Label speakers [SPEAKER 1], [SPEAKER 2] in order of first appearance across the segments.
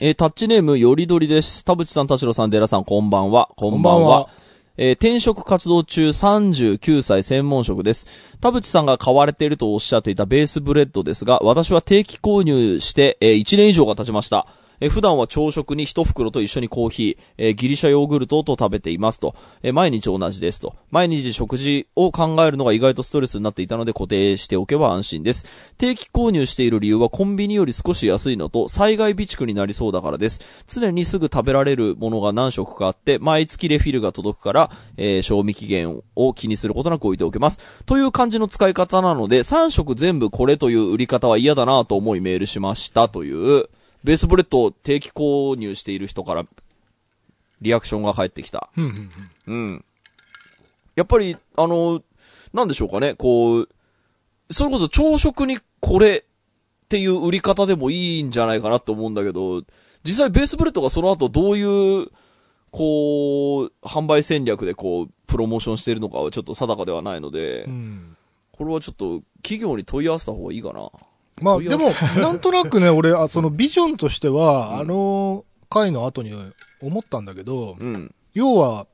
[SPEAKER 1] えータッチネームよりどりです。田淵さん、田代さん、デラさん、こんばんは。こんばんは。えー転職活動中39歳専門職です。田淵さんが買われているとおっしゃっていたベースブレッドですが、私は定期購入して、えー1年以上が経ちました。え普段は朝食に一袋と一緒にコーヒー、えギリシャヨーグルトと食べていますと、え毎日同じですと。毎日食事を考えるのが意外とストレスになっていたので固定しておけば安心です。定期購入している理由はコンビニより少し安いのと災害備蓄になりそうだからです。常にすぐ食べられるものが何食かあって、毎月レフィルが届くから、えー賞味期限を気にすることなく置いておけます。という感じの使い方なので、3食全部これという売り方は嫌だなと思いメールしましたという、ベースブレッドを定期購入している人から、リアクションが返ってきた。
[SPEAKER 2] うんうん。
[SPEAKER 1] やっぱり、あの、なんでしょうかね、こう、それこそ朝食にこれっていう売り方でもいいんじゃないかなと思うんだけど、実際ベースブレッドがその後どういう、こう、販売戦略でこう、プロモーションしているのかはちょっと定かではないので、
[SPEAKER 2] うん
[SPEAKER 1] これはちょっと企業に問い合わせた方がいいかな。
[SPEAKER 2] まあ、でもなんとなくね、俺、あそのビジョンとしては、
[SPEAKER 1] うん
[SPEAKER 2] あの回の後に思ったんだけど、
[SPEAKER 1] うん。
[SPEAKER 2] 要は、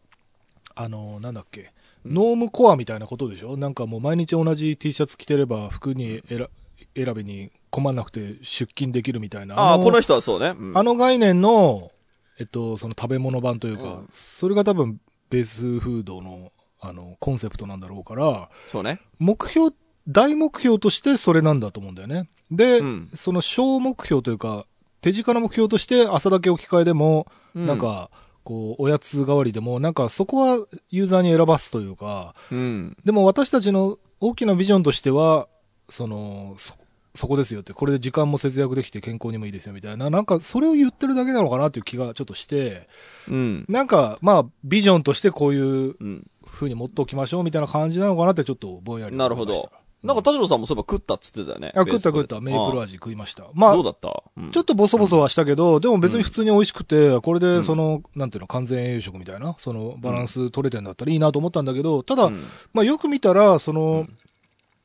[SPEAKER 2] あの、なんだっけ、ノームコアみたいなことでしょ？なんかもう毎日同じ T シャツ着てれば服に選選びに困んなくて出勤できるみたいな。
[SPEAKER 1] ああ、
[SPEAKER 2] の
[SPEAKER 1] この人はそうね。うん
[SPEAKER 2] あの概念の、えっと、その食べ物版というか、
[SPEAKER 1] うん
[SPEAKER 2] それが多分ベースフードの、あの、コンセプトなんだろうから、
[SPEAKER 1] そうね。
[SPEAKER 2] 目標、大目標としてそれなんだと思うんだよね。で、
[SPEAKER 1] うん
[SPEAKER 2] その小目標というか、手近な目標として朝だけ置き換えでも、
[SPEAKER 1] うん
[SPEAKER 2] なんか、こう、おやつ代わりでも、なんかそこはユーザーに選ばすというか、
[SPEAKER 1] うん。
[SPEAKER 2] でも私たちの大きなビジョンとしては、その、そ、そこですよって、これで時間も節約できて健康にもいいですよみたいな、なんかそれを言ってるだけなのかなっていう気がちょっとして、
[SPEAKER 1] うん。
[SPEAKER 2] なんか、まあ、ビジョンとしてこういう
[SPEAKER 1] うん。
[SPEAKER 2] 風に持っておきましょうみたいな感じなのかなってちょっとぼんやり思いました。
[SPEAKER 1] なるほど。なんか田代さんもそういえば食ったっつってたよね。
[SPEAKER 2] あ、食った食った。メープル味食いました。まあ
[SPEAKER 1] どう、だった、うん。
[SPEAKER 2] ちょっとボソボソはしたけど、でも別に普通に美味しくて、これでその、なんていうの、完全栄養食みたいな、そのバランス取れてんだったらいいなと思ったんだけど、ただ、
[SPEAKER 1] うん。
[SPEAKER 2] まあよく見たら、その、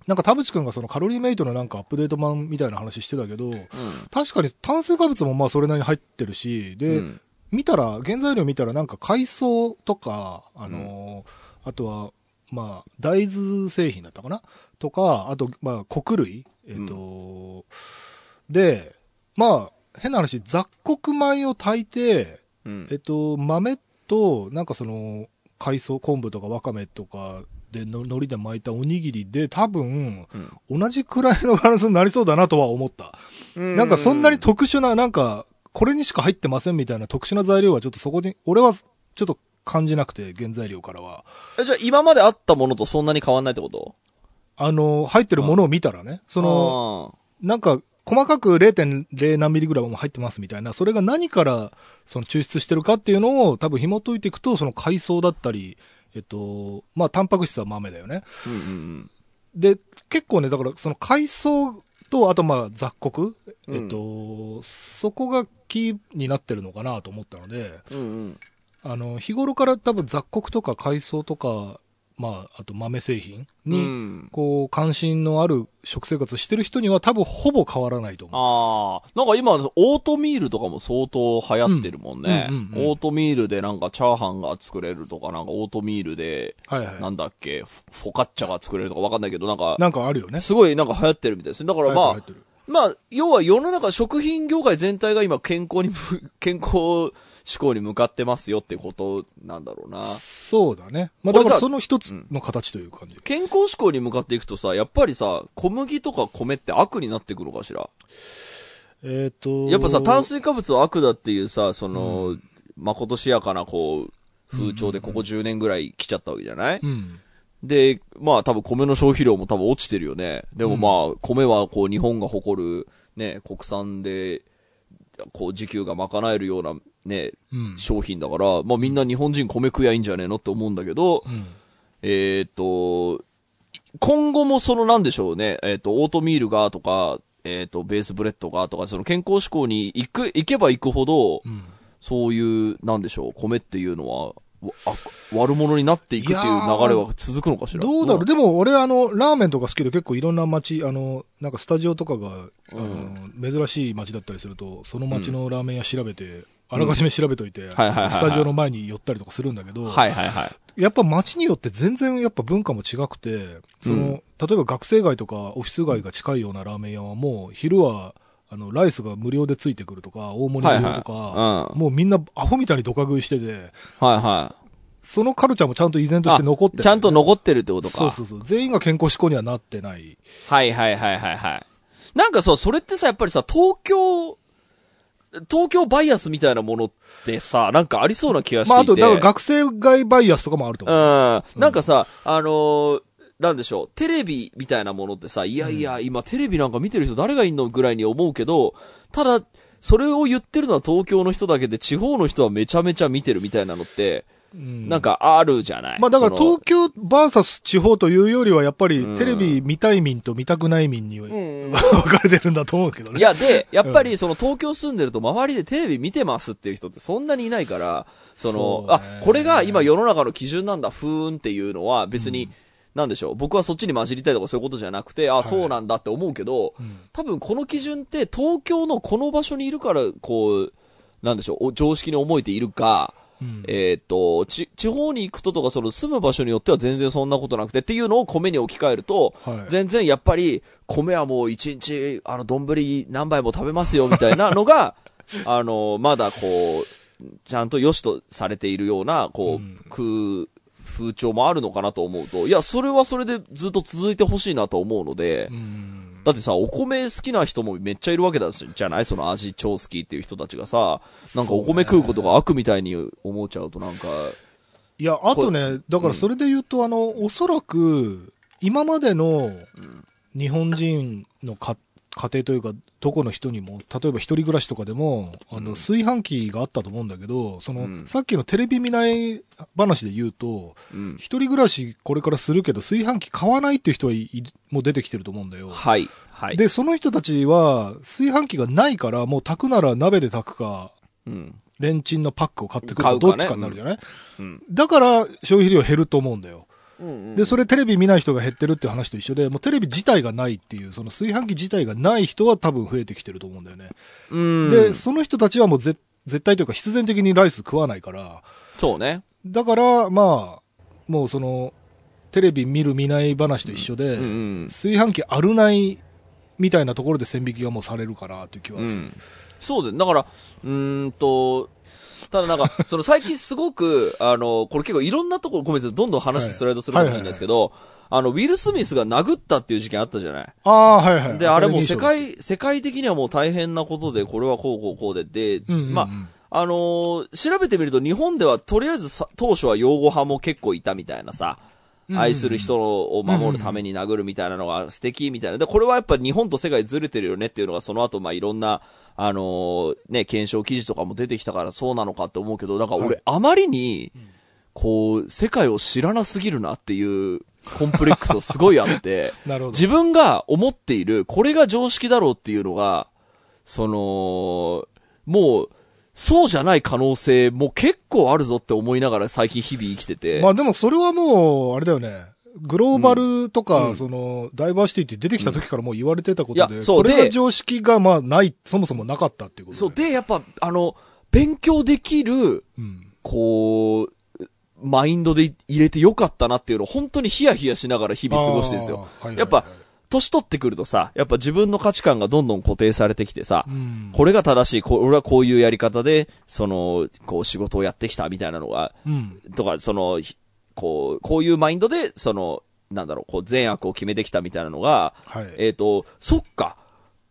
[SPEAKER 2] なんか田淵くんがそのカロリーメイトのなんかアップデート版みたいな話してたけど、確かに炭水化物もまあそれなりに入ってるし、で、
[SPEAKER 1] うん。
[SPEAKER 2] 見たら、原材料見たらなんか海藻とか、あのーあとは、まあ、大豆製品だったかな？とか、あと、まあ、穀類。えっ、と、で、まあ、変な話、雑穀米を炊いて、
[SPEAKER 1] うん。
[SPEAKER 2] えっと、豆と、なんかその、海藻、昆布とかわかめとかでの、海苔で巻いたおにぎりで、多分、同じくらいのバランスになりそうだなとは思った。
[SPEAKER 1] うん。
[SPEAKER 2] なんかそんなに特殊な、なんか、これにしか入ってませんみたいな特殊な材料はちょっとそこに、俺はちょっと感じなくて、原材料からは。
[SPEAKER 1] えじゃあ今まであったものとそんなに変わんないってこと？
[SPEAKER 2] あの、入ってるものを見たらね、その、なんか、細かく0.0何ミリグラムも入ってますみたいな、それが何からその抽出してるかっていうのを多分紐解いていくと、その海藻だったり、えっと、まあ、タンパク質は豆だよね。
[SPEAKER 1] うんうんうん。
[SPEAKER 2] で、結構ね、だからその海藻と、あとまあ雑穀、
[SPEAKER 1] うん。
[SPEAKER 2] えっと、そこがキーになってるのかなと思ったので、
[SPEAKER 1] うんうん
[SPEAKER 2] あの、日頃から多分雑穀とか海藻とか、まあ、あと豆製品
[SPEAKER 1] う
[SPEAKER 2] に、
[SPEAKER 1] ん
[SPEAKER 2] こう、関心のある食生活してる人には多分ほぼ変わらないと思う。
[SPEAKER 1] ああ、なんか今、オートミールとかも相当流行ってるもんね。
[SPEAKER 2] うんうんうんうん
[SPEAKER 1] オートミールでなんかチャーハンが作れるとか、なんかオートミールで、
[SPEAKER 2] はいはい。
[SPEAKER 1] なんだっけ、フフォカッチャが作れるとかわかんないけど、なんか、
[SPEAKER 2] なんかあるよね。
[SPEAKER 1] すごいなんか流行ってるみたいですね。だからまあまあ、要は世の中食品業界全体が今健康にむ、健康志向に向かってますよってことなんだろうな。
[SPEAKER 2] そうだね。まあ、だからその一つの形という感じ。
[SPEAKER 1] 健康志向に向かっていくとさ、やっぱりさ、小麦とか米って悪になってくるのかしら？
[SPEAKER 2] えっ、と。
[SPEAKER 1] やっぱさ、炭水化物は悪だっていうさ、その、まことしやかなこう、風潮でここ10年ぐらい来ちゃったわけじゃない、
[SPEAKER 2] うん。
[SPEAKER 1] で、まあ多分米の消費量も多分落ちてるよね。でもまあ、米はこう日本が誇る、ね、国産で、こう時給が賄えるようなね、
[SPEAKER 2] うん。
[SPEAKER 1] 商品だから、まあみんな日本人米食やいいんじゃねえのって思うんだけど、
[SPEAKER 2] うん。
[SPEAKER 1] えっ、と、今後もそのなんでしょうね、えっ、と、オートミールがとか、えっ、と、ベースブレッドがとか、その健康志向に行く、行けば行くほど、
[SPEAKER 2] うん。
[SPEAKER 1] そういう、なんでしょう、米っていうのは、悪者になっていくっていう流れは続くのかしら？
[SPEAKER 2] どうだろう、でも俺あの、ラーメンとか好きで結構いろんな街、あの、なんかスタジオとかが、あの珍しい街だったりすると、その街のラーメン屋調べて、あらかじめ調べといて、スタジオの前に寄ったりとかするんだけど、
[SPEAKER 1] はいはいはい。
[SPEAKER 2] やっぱ街によって全然やっぱ文化も違くて、その、
[SPEAKER 1] うん。
[SPEAKER 2] 例えば学生街とかオフィス街が近いようなラーメン屋はもう昼は、あの、ライスが無料でついてくるとか、大盛り無料とか、
[SPEAKER 1] はいはいうん
[SPEAKER 2] もうみんなアホみたいにドカ食いしてて、
[SPEAKER 1] はいは
[SPEAKER 2] そのカルチャーもちゃんと依然と
[SPEAKER 1] い。
[SPEAKER 2] して残ってる
[SPEAKER 1] ちゃんと残ってるってことか。
[SPEAKER 2] そうそうそう。全員が健康志向にはなってない。
[SPEAKER 1] はいはいはいはいはい。なんかそう、それってさ、やっぱりさ、東京、東京バイアスみたいなものってさ、なんかありそうな気がして。
[SPEAKER 2] まあ、あと、だから学生街バイアスとかもあると思う。
[SPEAKER 1] うん。なんかさ、あのーなんでしょう、テレビみたいなものってさ、いやいや、今テレビなんか見てる人誰がいんのぐらいに思うけど、ただ、それを言ってるのは東京の人だけで、地方の人はめちゃめちゃ見てるみたいなのって、
[SPEAKER 2] うん。
[SPEAKER 1] なんかあるじゃない？
[SPEAKER 2] まあだから東京バーサス地方というよりはやっぱり
[SPEAKER 1] うん。
[SPEAKER 2] テレビ見たい民と見たくない民に 分かれてるんだと思うけどね。
[SPEAKER 1] いや、で、やっぱりその東京住んでると周りでテレビ見てますっていう人ってそんなにいないから、その、
[SPEAKER 2] そう
[SPEAKER 1] あ
[SPEAKER 2] ね、
[SPEAKER 1] これが今世の中の基準なんだ、ふーんっていうのは別に、なんでしょう、僕はそっちに混じりたいとかそういうことじゃなくて、あ、そうなんだって思うけど、
[SPEAKER 2] うん。
[SPEAKER 1] 多分この基準って東京のこの場所にいるから、こう、なんでしょう、お常識に思えているか、
[SPEAKER 2] うん。
[SPEAKER 1] えーっと、ち、地方に行くととか、その住む場所によっては全然そんなことなくてっていうのを米に置き換えると、
[SPEAKER 2] はい。
[SPEAKER 1] 全然やっぱり、米はもう一日、あの、丼何杯も食べますよみたいなのが、あの、まだこう、ちゃんと良しとされているような、こう、
[SPEAKER 2] うん。
[SPEAKER 1] 空、風潮もあるのかなと思うと、いや、それはそれでずっと続いてほしいなと思うので、
[SPEAKER 2] うん。
[SPEAKER 1] だってさ、お米好きな人もめっちゃいるわけだし、じゃない？その味超好きっていう人たちがさ、なんかお米食うことが悪みたいに思っちゃうとなんか、
[SPEAKER 2] いや、あとね、だからそれで言うと、あの、おそらく、今までの日本人のか家庭というか、どこの人にも、例えば一人暮らしとかでも、あの、炊飯器があったと思うんだけど、その、
[SPEAKER 1] うん
[SPEAKER 2] さっきのテレビ見ない話で言うと、
[SPEAKER 1] うん。
[SPEAKER 2] 一人暮らしこれからするけど、炊飯器買わないっていう人はいいもう出てきてると思うんだよ。
[SPEAKER 1] はい。はい。
[SPEAKER 2] で、その人たちは、炊飯器がないから、もう炊くなら鍋で炊くか、
[SPEAKER 1] うん。
[SPEAKER 2] レンチンのパックを買ってくるか、どっちかになるじゃない、
[SPEAKER 1] うん。
[SPEAKER 2] だから、消費量減ると思うんだよ。
[SPEAKER 1] うん
[SPEAKER 2] で、それテレビ見ない人が減ってるって話と一緒で、もうテレビ自体がないっていう、その炊飯器自体がない人は多分増えてきてると思うんだよね。
[SPEAKER 1] うん。
[SPEAKER 2] で、その人たちはもうぜ絶対というか必然的にライス食わないから、
[SPEAKER 1] そうね。
[SPEAKER 2] だから、まあ、もうその、テレビ見る見ない話と一緒で、
[SPEAKER 1] うんうん。
[SPEAKER 2] 炊飯器あるないみたいなところで線引きがもうされるかなという気はする。
[SPEAKER 1] うん。そうで、だから、うーんと、ただなんか、その最近すごく、あの、これ結構いろんなところ、ごめんなさい、どんどん話スライドするかもしれないですけど、あの、ウィル・スミスが殴ったっていう事件あったじゃない。
[SPEAKER 2] ああ、はいはい。
[SPEAKER 1] で、あれもう世界、世界的にはもう大変なことで、これはこうこうこうで、で、
[SPEAKER 2] うんうんうん。
[SPEAKER 1] まあ、あのー調べてみると日本ではとりあえずさ当初は擁護派も結構いたみたいなさ、愛する人を守るために殴るみたいなのが素敵みたいな。で、これはやっぱ日本と世界ずれてるよねっていうのがその後まあいろんな、あのーね、検証記事とかも出てきたからそうなのかって思うけど、なんか
[SPEAKER 2] はい
[SPEAKER 1] 俺あまりに、こう、世界を知らなすぎるなっていうコンプレックスがすごいあって。自分が思っている、これが常識だろうっていうのが、その、もう、そうじゃない可能性も結構あるぞって思いながら最近日々生きてて。
[SPEAKER 2] まあでもそれはもう、あれだよね。グローバルとか、
[SPEAKER 1] うん
[SPEAKER 2] その、ダイバーシティって出てきた時からもう言われてたことで、
[SPEAKER 1] そう
[SPEAKER 2] これが
[SPEAKER 1] で
[SPEAKER 2] 常識がまあない、そもそもなかったっていうこと
[SPEAKER 1] そう、で、やっぱ、あの、勉強できる、
[SPEAKER 2] うん。
[SPEAKER 1] こう、マインドで入れてよかったなっていうのを本当にヒヤヒヤしながら日々過ごしてるんですよ。
[SPEAKER 2] はいはいはい
[SPEAKER 1] やっぱ、年取ってくるとさ、やっぱ自分の価値観がどんどん固定されてきてさ、
[SPEAKER 2] うん。
[SPEAKER 1] これが正しい、こ俺はこういうやり方で、その、こう仕事をやってきたみたいなのが、
[SPEAKER 2] うん。
[SPEAKER 1] とか、その、ひこう、こういうマインドで、その、なんだろう、こう善悪を決めてきたみたいなのが、
[SPEAKER 2] はい。
[SPEAKER 1] えっ、と、そっか、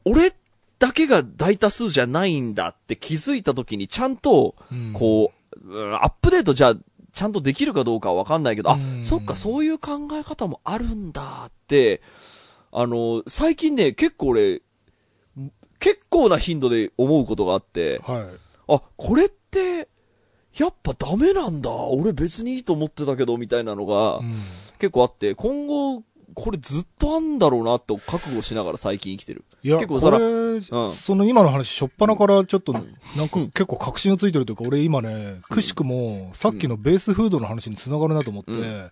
[SPEAKER 1] 俺だけが大多数じゃないんだって気づいた時にちゃんと、
[SPEAKER 2] うん
[SPEAKER 1] こう、うんアップデートじゃあ、ちゃんとできるかどうかはわかんないけど、あ
[SPEAKER 2] う、ん
[SPEAKER 1] そっか、そういう考え方もあるんだって、あの、最近ね、結構俺、結構な頻度で思うことがあって、
[SPEAKER 2] はい。
[SPEAKER 1] あ、これって、やっぱダメなんだ。俺別にいいと思ってたけど、みたいなのが、
[SPEAKER 2] うん。
[SPEAKER 1] 結構あって、今後、これずっとあんだろうなって覚悟しながら最近生きてる。
[SPEAKER 2] いや、
[SPEAKER 1] 結構そ
[SPEAKER 2] れ、
[SPEAKER 1] うん
[SPEAKER 2] その今の話、しょっぱなからちょっと、なんか結構確信をついてるというか、俺今ね、くしくも、さっきのベースフードの話につながるなと思って、
[SPEAKER 1] うん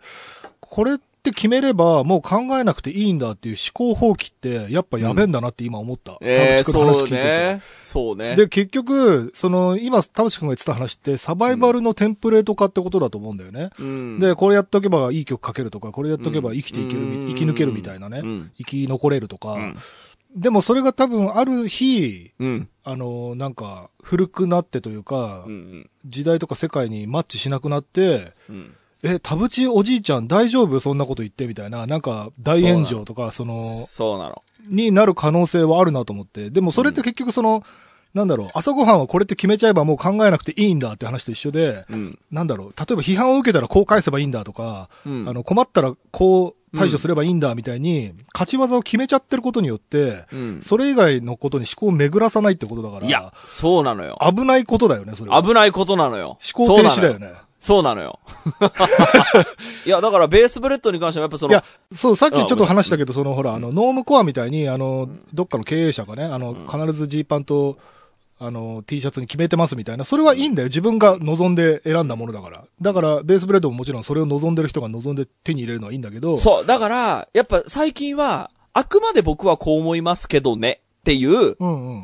[SPEAKER 2] これって決めれば、もう考えなくていいんだっていう思考放棄って、やっぱやべえんだなって今思った。
[SPEAKER 1] ええ
[SPEAKER 2] 田淵君の話
[SPEAKER 1] そうね。そうね。
[SPEAKER 2] で、結局、その、今、田淵君が言ってた話って、サバイバルのテンプレート化ってことだと思うんだよね。
[SPEAKER 1] うん、
[SPEAKER 2] で、これやっとけばいい曲書けるとか、これやっとけば
[SPEAKER 1] うん
[SPEAKER 2] 生きていけるみ、
[SPEAKER 1] うん
[SPEAKER 2] 生き抜けるみたいなね、
[SPEAKER 1] うん
[SPEAKER 2] 生き残れるとか、
[SPEAKER 1] うん
[SPEAKER 2] でもそれが多分ある日、
[SPEAKER 1] うん。
[SPEAKER 2] あの、なんか、古くなってというか、
[SPEAKER 1] うん。
[SPEAKER 2] 時代とか世界にマッチしなくなって、
[SPEAKER 1] うん。
[SPEAKER 2] え、田淵おじいちゃん大丈夫？そんなこと言ってみたいな、なんか大炎上とか、その、
[SPEAKER 1] そうなの。
[SPEAKER 2] になる可能性はあるなと思って。でもそれって結局その、なんだろう、朝ごはんはこれって決めちゃえばもう考えなくていいんだって話と一緒で、
[SPEAKER 1] うん。
[SPEAKER 2] なんだろう、例えば批判を受けたらこう返せばいいんだとか、
[SPEAKER 1] うん
[SPEAKER 2] あの、困ったらこう対処すればいいんだみたいに、勝ち技を決めちゃってることによって、
[SPEAKER 1] うん。
[SPEAKER 2] それ以外のことに思考を巡らさないってことだから、
[SPEAKER 1] いや、そうなのよ。
[SPEAKER 2] 危ないことだよね、それは。
[SPEAKER 1] 危ないことなのよ。
[SPEAKER 2] 思考停止だよね。
[SPEAKER 1] そうなのよ。いや、だからベースブレッドに関してはやっぱその、
[SPEAKER 2] いや、そう、さっきちょっと話したけど、そのほら、あの、ノームコアみたいに、あの、どっかの経営者がね、あの、必ずジーパンと、あの、T シャツに決めてますみたいな、それはいいんだよ。自分が望んで選んだものだから。だから、ベースブレッドももちろんそれを望んでる人が望んで手に入れるのはいいんだけど、
[SPEAKER 1] そう、だから、やっぱ最近は、あくまで僕はこう思いますけどね、っていう。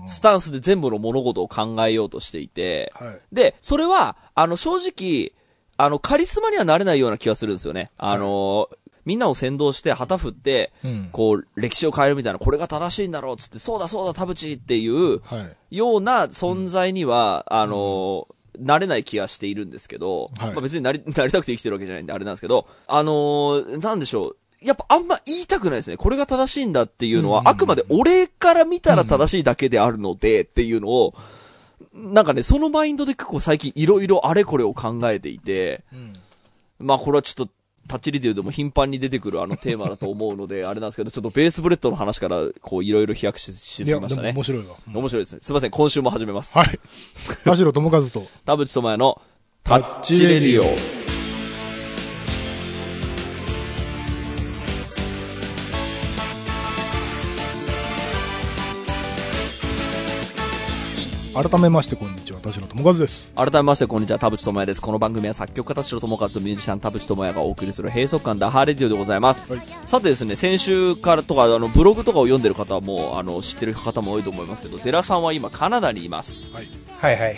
[SPEAKER 1] スタンスで全部の物事を考えようとしていて、
[SPEAKER 2] はい。
[SPEAKER 1] で、それは、あの、正直、あの、カリスマにはなれないような気がするんですよね。あの、みんなを先導して旗振って、
[SPEAKER 2] うん。
[SPEAKER 1] こう、歴史を変えるみたいな、これが正しいんだろうっつって、そうだそうだ田淵っていう
[SPEAKER 2] はい。
[SPEAKER 1] ような存在には、あの、なれない気がしているんですけど、
[SPEAKER 2] はい
[SPEAKER 1] まあ別になり、なりたくて生きてるわけじゃないんであれなんですけど、あのーなんでしょう。やっぱあんま言いたくないですね。これが正しいんだっていうのは、
[SPEAKER 2] うん
[SPEAKER 1] あくまで俺から見たら正しいだけであるのでっていうのを、なんかね、そのマインドで結構最近いろいろあれこれを考えていて、
[SPEAKER 2] うん。
[SPEAKER 1] まあこれはちょっと、タッチリデューでも頻繁に出てくるあのテーマだと思うので、あれなんですけど、ちょっとベースブレッドの話から、こういろいろ飛躍ししすぎましたね。
[SPEAKER 2] 面白いわ。うん
[SPEAKER 1] 面白いですね。すいません、今週も始めます。
[SPEAKER 2] はい。田代智和と、
[SPEAKER 1] 田淵智也のタッチレディオ。
[SPEAKER 2] 改めましてこんにちは、田代智和です。
[SPEAKER 1] 改めまして、こんにちは、田淵智也です。この番組は作曲家田代智和とミュージシャン田淵智也がお送りする閉塞感打破レディオでございます。
[SPEAKER 2] はい
[SPEAKER 1] さてですね、先週からとか、あの、ブログとかを読んでる方はもう、あの、知ってる方も多いと思いますけど、寺さんは今カナダにいます。
[SPEAKER 2] はい。
[SPEAKER 3] はいはい。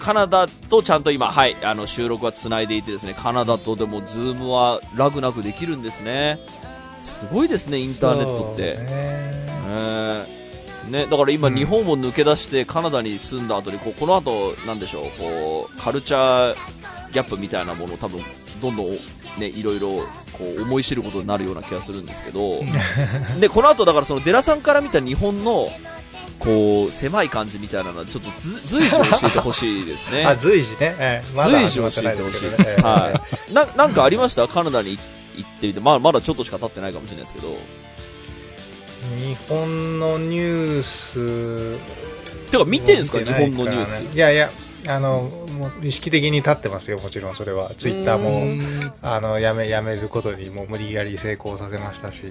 [SPEAKER 1] カナダとちゃんと今、はい、あの、収録は繋いでいてですね、カナダとでも Zoom はラグなくできるんですね。すごいですね、インターネットって。
[SPEAKER 3] そうね
[SPEAKER 1] えーね、だから今、
[SPEAKER 3] うん。
[SPEAKER 1] 日本を抜け出してカナダに住んだ後にこうこの後なんでしょうこうカルチャーギャップみたいなものを多分どんどん、ね、いろいろこう思い知ることになるような気がするんですけど、でこの後だからそのデラさんから見た日本のこう狭い感じみたいなのはちょっとず随時教えてほしいですね。
[SPEAKER 3] あ、随時ね。ええ。まだ
[SPEAKER 1] 随時教えてほしい。
[SPEAKER 3] ね。
[SPEAKER 1] はい。ななんかありました？カナダに行ってみて、まあ、まだちょっとしか経ってないかもしれないですけど
[SPEAKER 3] 日本のニュース。
[SPEAKER 1] てか見てんすか？日
[SPEAKER 3] 見てない
[SPEAKER 1] 本のニュース。
[SPEAKER 3] いやいや、あの、もう意識的に立ってますよ、もちろんそれは。ツイッター
[SPEAKER 1] う
[SPEAKER 3] も、あの、やめ、やめることにもう無理やり成功させましたし。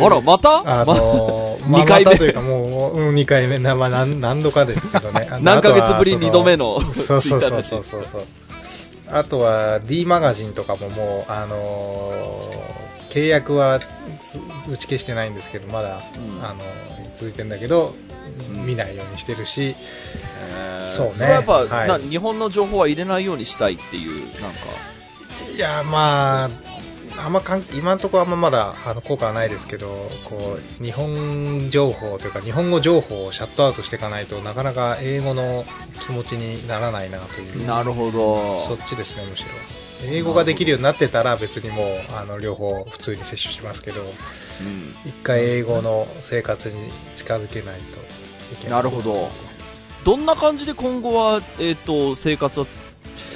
[SPEAKER 1] あらまた？
[SPEAKER 3] あ
[SPEAKER 1] ま
[SPEAKER 3] の、
[SPEAKER 1] 二回目。
[SPEAKER 3] まあというかもう、うん、2回目。な、まあ、何何度かですけどね。
[SPEAKER 1] 何ヶ月ぶり
[SPEAKER 3] あとは
[SPEAKER 1] 2度目の
[SPEAKER 3] そう
[SPEAKER 1] ツイッターだし
[SPEAKER 3] そうそう。そうそうそうあとは D マガジンとかももうあのー契約はつ打ち消してないんですけどまだ、
[SPEAKER 1] うん。
[SPEAKER 3] あの続いてんだけど、
[SPEAKER 1] うん。
[SPEAKER 3] 見ないようにしてるし。
[SPEAKER 1] えー。
[SPEAKER 3] そうね。
[SPEAKER 1] それはやっぱ、
[SPEAKER 3] はい。
[SPEAKER 1] な日本の情報は入れないようにしたいっていうなんか。
[SPEAKER 3] いやまああんま関今のところあんままだあの効果はないですけどこう日本情報というか日本語情報をシャットアウトしていかないとなかなか英語の気持ちにならないなという。
[SPEAKER 1] なるほど。
[SPEAKER 3] そっちですねむしろ英語ができるようになってたら別にもうあの両方普通に摂取しますけど
[SPEAKER 1] うん。
[SPEAKER 3] 一回英語の生活に近づけないといけない。
[SPEAKER 1] なるほど。どんな感じで今後は、えっと生活は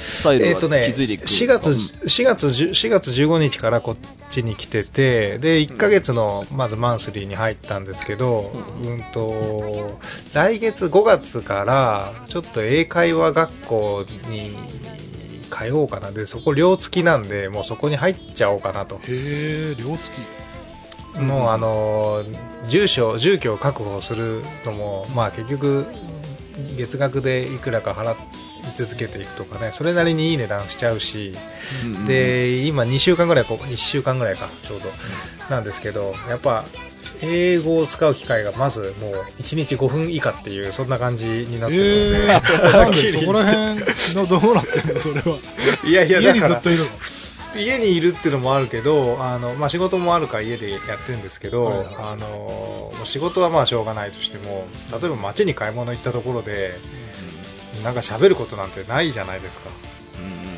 [SPEAKER 1] スタイルは
[SPEAKER 3] えっとね
[SPEAKER 1] 築いていくんです
[SPEAKER 3] 4
[SPEAKER 1] か、
[SPEAKER 3] 月4月10 4月15日からこっちに来ててで1ヶ月のまずマンスリーに入ったんですけど、うん、と来月5月からちょっと英会話学校に通おうかな。でそこ寮付きなんでもうそこに入っちゃおうかなと。
[SPEAKER 2] へえ、両付き。
[SPEAKER 3] の、あの住所住居を確保するのも、まあ、結局月額でいくらか払い続けていくとかね。それなりにいい値段しちゃうし、
[SPEAKER 1] うんうん
[SPEAKER 3] で今2週間ぐらいこ1週間ぐらいかちょうど。なんですけどやっぱ英語を使う機会がまずもう1日5分以下っていうそんな感じになってるので、
[SPEAKER 2] えー、なんでそこら辺のどうなってんのそれは。
[SPEAKER 3] いやいや
[SPEAKER 2] 家
[SPEAKER 3] だから
[SPEAKER 2] にずっといるの？
[SPEAKER 3] 家にいるっていうのもあるけどあの、まあ、仕事もあるから家でやってるんですけど、
[SPEAKER 2] はいはい。
[SPEAKER 3] あの仕事はまあしょうがないとしても例えば街に買い物行ったところでなんか喋ることなんてないじゃないですか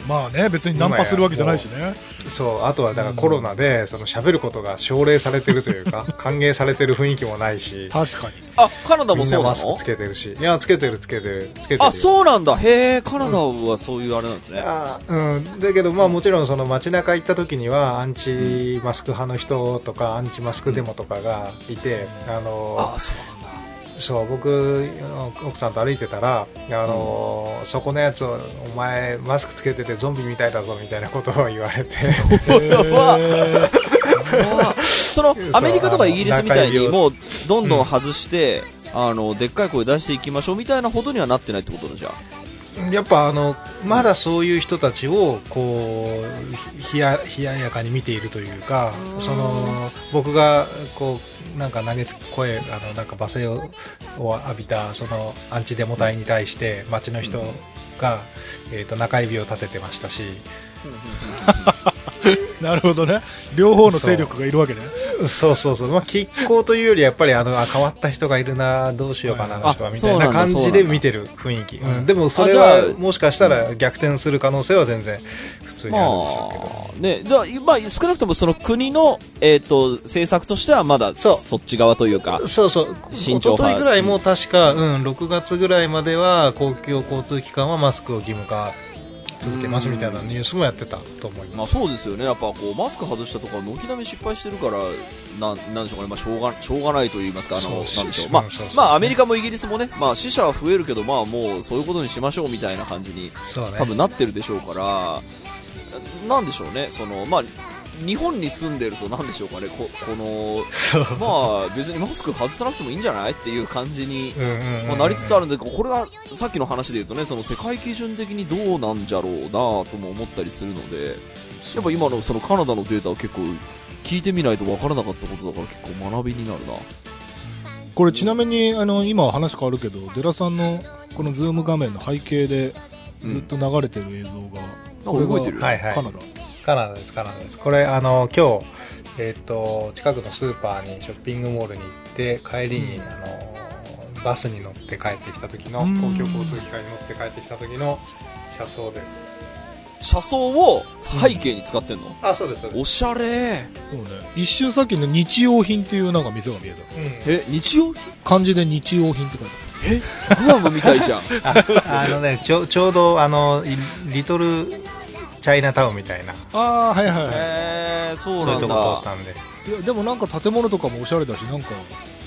[SPEAKER 2] まあね、別にナンパするわけじゃないしね。
[SPEAKER 3] そうあとはだからコロナでその喋ることが奨励されてるというか 歓迎されてる雰囲気もないし
[SPEAKER 2] 確かに。
[SPEAKER 1] あ、カナダもそうなの？
[SPEAKER 3] なマスクつけてるしいやつけてるつけてるつけてる
[SPEAKER 1] あ、そうなんだ。へえ、カナダはそういうあれなんですね。
[SPEAKER 3] あうん、だけど、まあ、もちろんその街中行った時にはアンチマスク派の人とかアンチマスクデモとかがいて、あの
[SPEAKER 1] あ、そうなんだ。
[SPEAKER 3] そう僕奥さんと歩いてたら、あのそこのやつお前マスクつけててゾンビみたいだぞみたいなことを言われて。
[SPEAKER 1] そのアメリカとかイギリスみたいにもうどんどん外して、あのでっかい声出していきましょうみたいなほどにはなってないってことだじゃあ
[SPEAKER 3] やっぱあのまだそういう人たちをこうひひや冷ややかに見ているというかその僕がこうなんか投げつ声あのなんか罵声を浴びたそのアンチデモ隊に対して街の人が、えー、と中指を立ててましたし。
[SPEAKER 2] なるほどね。両方の勢力がいるわけね。
[SPEAKER 3] そうそうそう、まあ、拮抗というよりやっぱりあのあ変わった人がいるなどうしようかなあの人は
[SPEAKER 1] あ
[SPEAKER 3] みたいな感じで見てる雰囲気、うんでもそれ
[SPEAKER 1] あ
[SPEAKER 3] はもしかしたら逆転する可能性は全然普通にあるんでしょうけど。
[SPEAKER 1] まあ、ね、だまあ、少なくともその国の、えっ、と、政策としてはまだ、
[SPEAKER 3] そ
[SPEAKER 1] っち側というか、
[SPEAKER 3] そうそう、
[SPEAKER 1] 慎重派。
[SPEAKER 3] ぐらいも確か、うん、6月ぐらいまでは公共交通機関はマスクを義務化続けますみたいなニュースもやってたと思い
[SPEAKER 1] まあ
[SPEAKER 3] ます。
[SPEAKER 1] そうですよね。やっぱこう、マスク外したとか、軒並み失敗してるから、なん、なんでしょうかね。まあしょうが、しょうがないと言いますか、あの、なんでしょう。ままあアメリカもイギリスもね、まあ死者は増えるけど、まあもうそういうことにしましょうみたいな感じに、
[SPEAKER 3] ね。
[SPEAKER 1] 多分なってるでしょうから、なんでしょうね。その、まあ、日本に住んでるとなんでしょうかね。こ、この。まあ別にマスク外さなくてもいいんじゃない？っていう感じに、なりつつあるんで、これはさっきの話で言うとね、その世界基準的にどうなんじゃろうなとも思ったりするので、やっぱ今のそのカナダのデータは結構聞いてみないとわからなかったことだから結構学びになるな。
[SPEAKER 2] これちなみに、あの、今は話変わるけど、デラさんのこの Zoom 画面の背景でずっと流れてる映像が、これが
[SPEAKER 1] 動いてる
[SPEAKER 3] はいはい
[SPEAKER 2] カナダ。
[SPEAKER 3] です、カナダです。これ、あの、今日、えっ、と、近くのスーパーに、ショッピングモールに行って、帰りに、
[SPEAKER 2] うん
[SPEAKER 3] あの、バスに乗って帰ってきた時の、
[SPEAKER 2] うん
[SPEAKER 3] 公共交通機関に乗って帰ってきた時の車窓です。
[SPEAKER 1] 車窓を背景に使ってんの、
[SPEAKER 3] あ、そうです、そうです。
[SPEAKER 1] おしゃれ
[SPEAKER 2] そうね。一瞬さっきの日用品っていうなんか店が見えた。
[SPEAKER 3] うん
[SPEAKER 1] え、日用品？
[SPEAKER 2] 漢字で日用品って書いてあ
[SPEAKER 1] グアムみたいじゃん。
[SPEAKER 3] ああのね、ちょちょうど、あの、いリトルチャイナタウンみたいな、
[SPEAKER 2] る。ああー、はいはいはい。
[SPEAKER 1] えー、そうなん
[SPEAKER 3] そういうとこ通
[SPEAKER 1] だ
[SPEAKER 3] っ。たんで。
[SPEAKER 2] いやでもなんか建物とかもおしゃれだし、なんか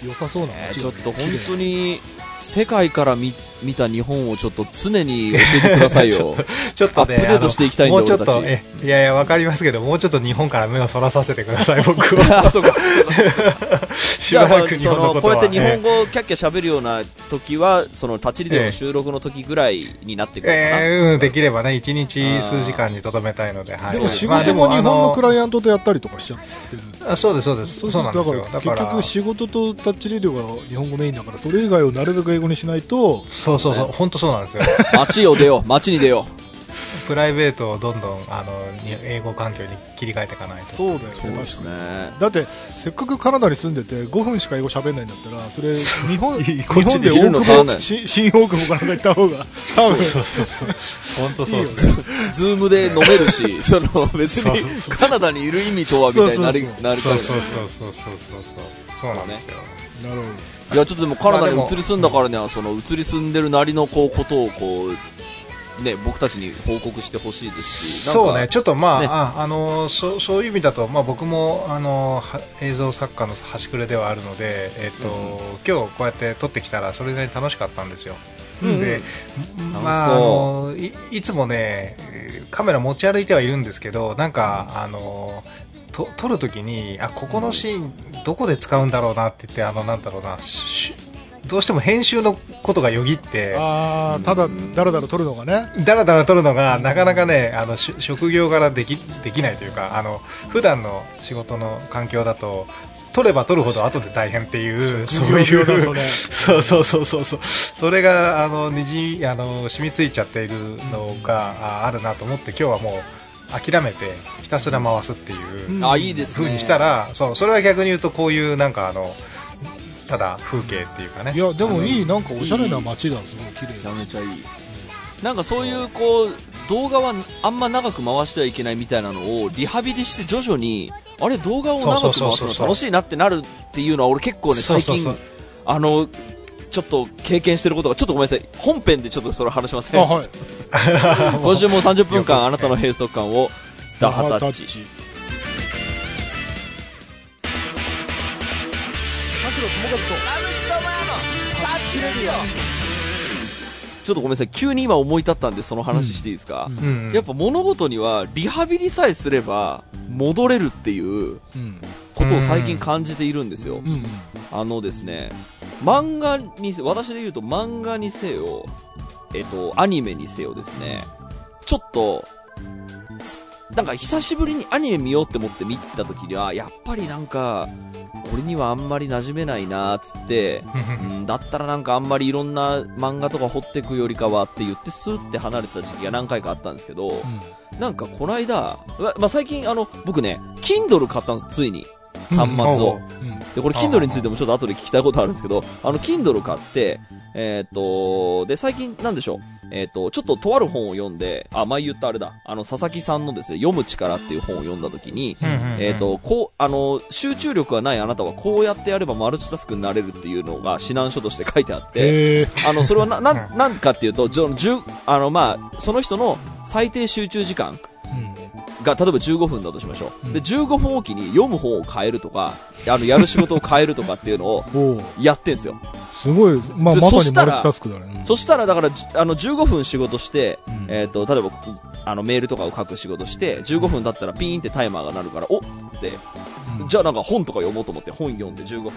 [SPEAKER 2] 良さそうな
[SPEAKER 1] えー
[SPEAKER 2] 街がね
[SPEAKER 1] ちょっと本当に、世界から見見た日本をちょっと常に教えてくださいよ。
[SPEAKER 3] ちょっとね、
[SPEAKER 1] アップデートしていきたいんだ
[SPEAKER 3] あのもうちょっと、え、いやいや、わかりますけど、もうちょっと日本から目をそらさせてください、僕は。
[SPEAKER 1] あ、そうか。
[SPEAKER 3] し
[SPEAKER 1] じゃあ、
[SPEAKER 3] ばらく日
[SPEAKER 1] その、
[SPEAKER 3] 本のことは。
[SPEAKER 1] こうやって日
[SPEAKER 3] え
[SPEAKER 1] 本語をキャッキャ喋るような時は、その、立ちリでの収録の時ぐらいになってくるのかな。
[SPEAKER 3] えーうん、できればね、一日数時間にとどめたいので、はい。
[SPEAKER 2] でも仕
[SPEAKER 3] まあ
[SPEAKER 2] 事も日本のク
[SPEAKER 3] あ
[SPEAKER 2] ライアントとやったりとかしちゃってる。
[SPEAKER 3] あそうです、そうです。
[SPEAKER 2] そ
[SPEAKER 3] そううなんです
[SPEAKER 2] だから結局仕事とタッチレディオが日本語メインだからそれ以外をなるべく英語にしないと
[SPEAKER 3] そうそうそう、本当そうなんですよ。
[SPEAKER 1] 街を出よう、街に出よ
[SPEAKER 3] プライベートをどんどん、あの、に英語環境に切り替えていかないと。
[SPEAKER 2] そうだよね
[SPEAKER 1] う。そうですね。
[SPEAKER 2] だってせっかくカナダに住んでて5分しか英語喋んないんだったらそれ 日本日本で大
[SPEAKER 1] 変わんない
[SPEAKER 2] 久保し 新大久保かなんか行った方が多分
[SPEAKER 3] そうそうそう。本当そうですよ。
[SPEAKER 1] ズームで飲めるし、その、別
[SPEAKER 3] そうそう
[SPEAKER 1] に
[SPEAKER 3] そう
[SPEAKER 1] カナダにいる意味とは、みたいになり
[SPEAKER 2] そうそうそう
[SPEAKER 1] なりかね
[SPEAKER 3] そうそうそうそうそうそう。そうなんですよ。
[SPEAKER 2] なるほど
[SPEAKER 1] いや、ちょっとでもカナダに移り住んだからには、その、移り住んでるなりの、こう、ことを、こう、ね、僕たちに報告してほしいですし、
[SPEAKER 3] そうね、ちょっとまあ、
[SPEAKER 1] ね。
[SPEAKER 3] ああのそうそういう意味だと、まあ、僕もあのは映像作家の端くれではあるので、えっと今日こうやって撮ってきたらそれなりに楽しかったんですよ。
[SPEAKER 1] うんうん。
[SPEAKER 3] で、まあ、いいつもねカメラ持ち歩いてはいるんですけどなんか、あのと撮るときにあここのシーンどこで使うんだろうなって言ってあのなんだろうなしどうしても編集のことがよぎって
[SPEAKER 2] ああただだらだら撮るのがね。
[SPEAKER 3] だらだら撮るのがなかなかねあのし職業柄できできないというかあの普段の仕事の環境だと撮れば撮るほど後で大変っていうそういう そうそうそうそう。そうそれがあのにじあの染みついちゃっているのがああるなと思って今日はもう諦めてひたすら回すっていう
[SPEAKER 2] うん。
[SPEAKER 1] あ、いいですね。
[SPEAKER 3] 風にしたらそうそれは逆に言うとこういうなんかあのただ風景っていうかね
[SPEAKER 2] いやでもい
[SPEAKER 3] い
[SPEAKER 2] いなんかおしゃれな街だすごい綺麗
[SPEAKER 1] めちゃめちゃいい。なんかそういうこう、動画はあんま長く回してはいけないみたいなのをリハビリして徐々に、あれ動画を長く回すの楽しいなってなるっていうのは俺結構ね、最近
[SPEAKER 3] そうそうそう、
[SPEAKER 1] あの、ちょっと経験してることが、ちょっとごめんなさい。本編でちょっとそれ話しません。
[SPEAKER 2] あはい
[SPEAKER 1] 今週も30分間あなたの閉塞感を、ダハタッチ。
[SPEAKER 2] チ
[SPEAKER 1] ちょっとごめんなさい。急に今思い立ったんでその話していいですか、
[SPEAKER 2] うん。
[SPEAKER 3] うん。
[SPEAKER 1] やっぱ物事にはリハビリさえすれば戻れるっていう
[SPEAKER 2] うん。
[SPEAKER 1] ことを最近感じているんですよ。
[SPEAKER 2] うん。
[SPEAKER 1] あのですね、漫画にせ、私で言うと漫画にせよ、えっと、アニメにせよですね、ちょっと、すなんか久しぶりにアニメ見ようって思って見た時には、やっぱりなんか、俺にはあんまり馴染めないなーっつって、うん、だったらなんかあんまりいろんな漫画とか掘ってくよりかはって言ってスーって離れてた時期が何回かあったんですけど、なんかこの間、ままあ、最近あの、僕ね、Kindle 買ったんです、ついに。端末を。
[SPEAKER 2] うん
[SPEAKER 1] で、これ Kindle についてもちょっと後で聞きたいことあるんですけど、あの Kindle 買って、えーっと、で、最近なんでしょう。えーっと、ちょっととある本を読んで、あ、前言ったあれだ。あの、佐々木さんのですね、読む力っていう本を読んだ時に、えーっと、こう、あの、集中力がないあなたはこうやってやればマルチタスクになれるっていうのが指南書として書いてあって、あの、それはな、なん、なんかっていうと、じゅあの、まあ、その人の最低集中時間が、例えば15分だとしましょう。で、15分おきに読む本を変えるとか、あの、やる仕事を変えるとかっていうのを やってんすよ。
[SPEAKER 2] すごいまあ
[SPEAKER 1] で
[SPEAKER 2] まさにマ
[SPEAKER 1] そしたら
[SPEAKER 2] ルチタスクだね。うん。
[SPEAKER 1] そしたら、だから、じあの、15分仕事して、
[SPEAKER 2] うん。
[SPEAKER 1] えっ、と、例えば、あの、メールとかを書く仕事して、15分経ったらピーンってタイマーが鳴るから、おっって、
[SPEAKER 2] うん。
[SPEAKER 1] じゃあなんか本とか読もうと思って本読んで15分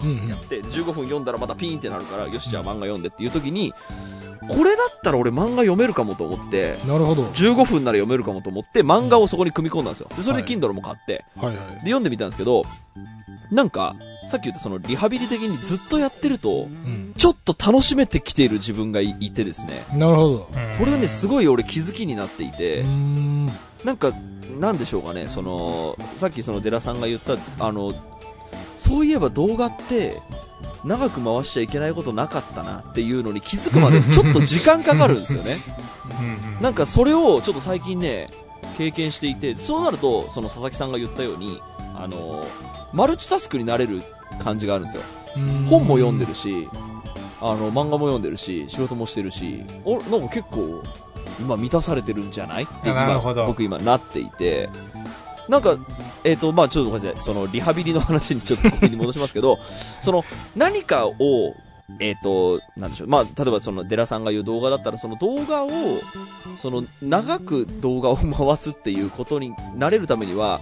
[SPEAKER 2] うんうん。
[SPEAKER 1] やって、15分読んだらまたピーンってなるから、よし、じゃあ漫画読んでっていう時に、これだったら俺漫画読めるかもと思って、
[SPEAKER 2] なるほど。
[SPEAKER 1] 15分なら読めるかもと思って、漫画をそこに組み込んだんですよ。で、それで Kindle も買って、
[SPEAKER 2] はいはい。
[SPEAKER 1] で、読んでみたんですけど、なんか、さっき言ったそのリハビリ的にずっとやってると、
[SPEAKER 2] うん。
[SPEAKER 1] ちょっと楽しめてきている自分がいいてですね、
[SPEAKER 2] なるほど。
[SPEAKER 1] これがね、すごい俺気づきになっていて、なんか、なんでしょうかね、その、さっきその寺さんが言った、あの、そういえば動画って、長く回しちゃいけないことなかったなっていうのに気づくまで ちょっと時間かかるんですよね。なんかそれをちょっと最近ね、経験していて、そうなると、その佐々木さんが言ったように、あの、マルチタスクになれる感じがあるんですよ。本も読んでるし、あの、漫画も読んでるし、仕事もしてるし、お、なんか結構、今満たされてるんじゃないって今僕今なっていて、なんか、えっ、と、まあちょっとごめんなさい、そのリハビリの話にちょっとここに戻しますけど、その何かを、えっ、と、なんでしょう、まあ例えばそのデラさんが言う動画だったら、その動画を、その長く動画を回すっていうことになれるためには、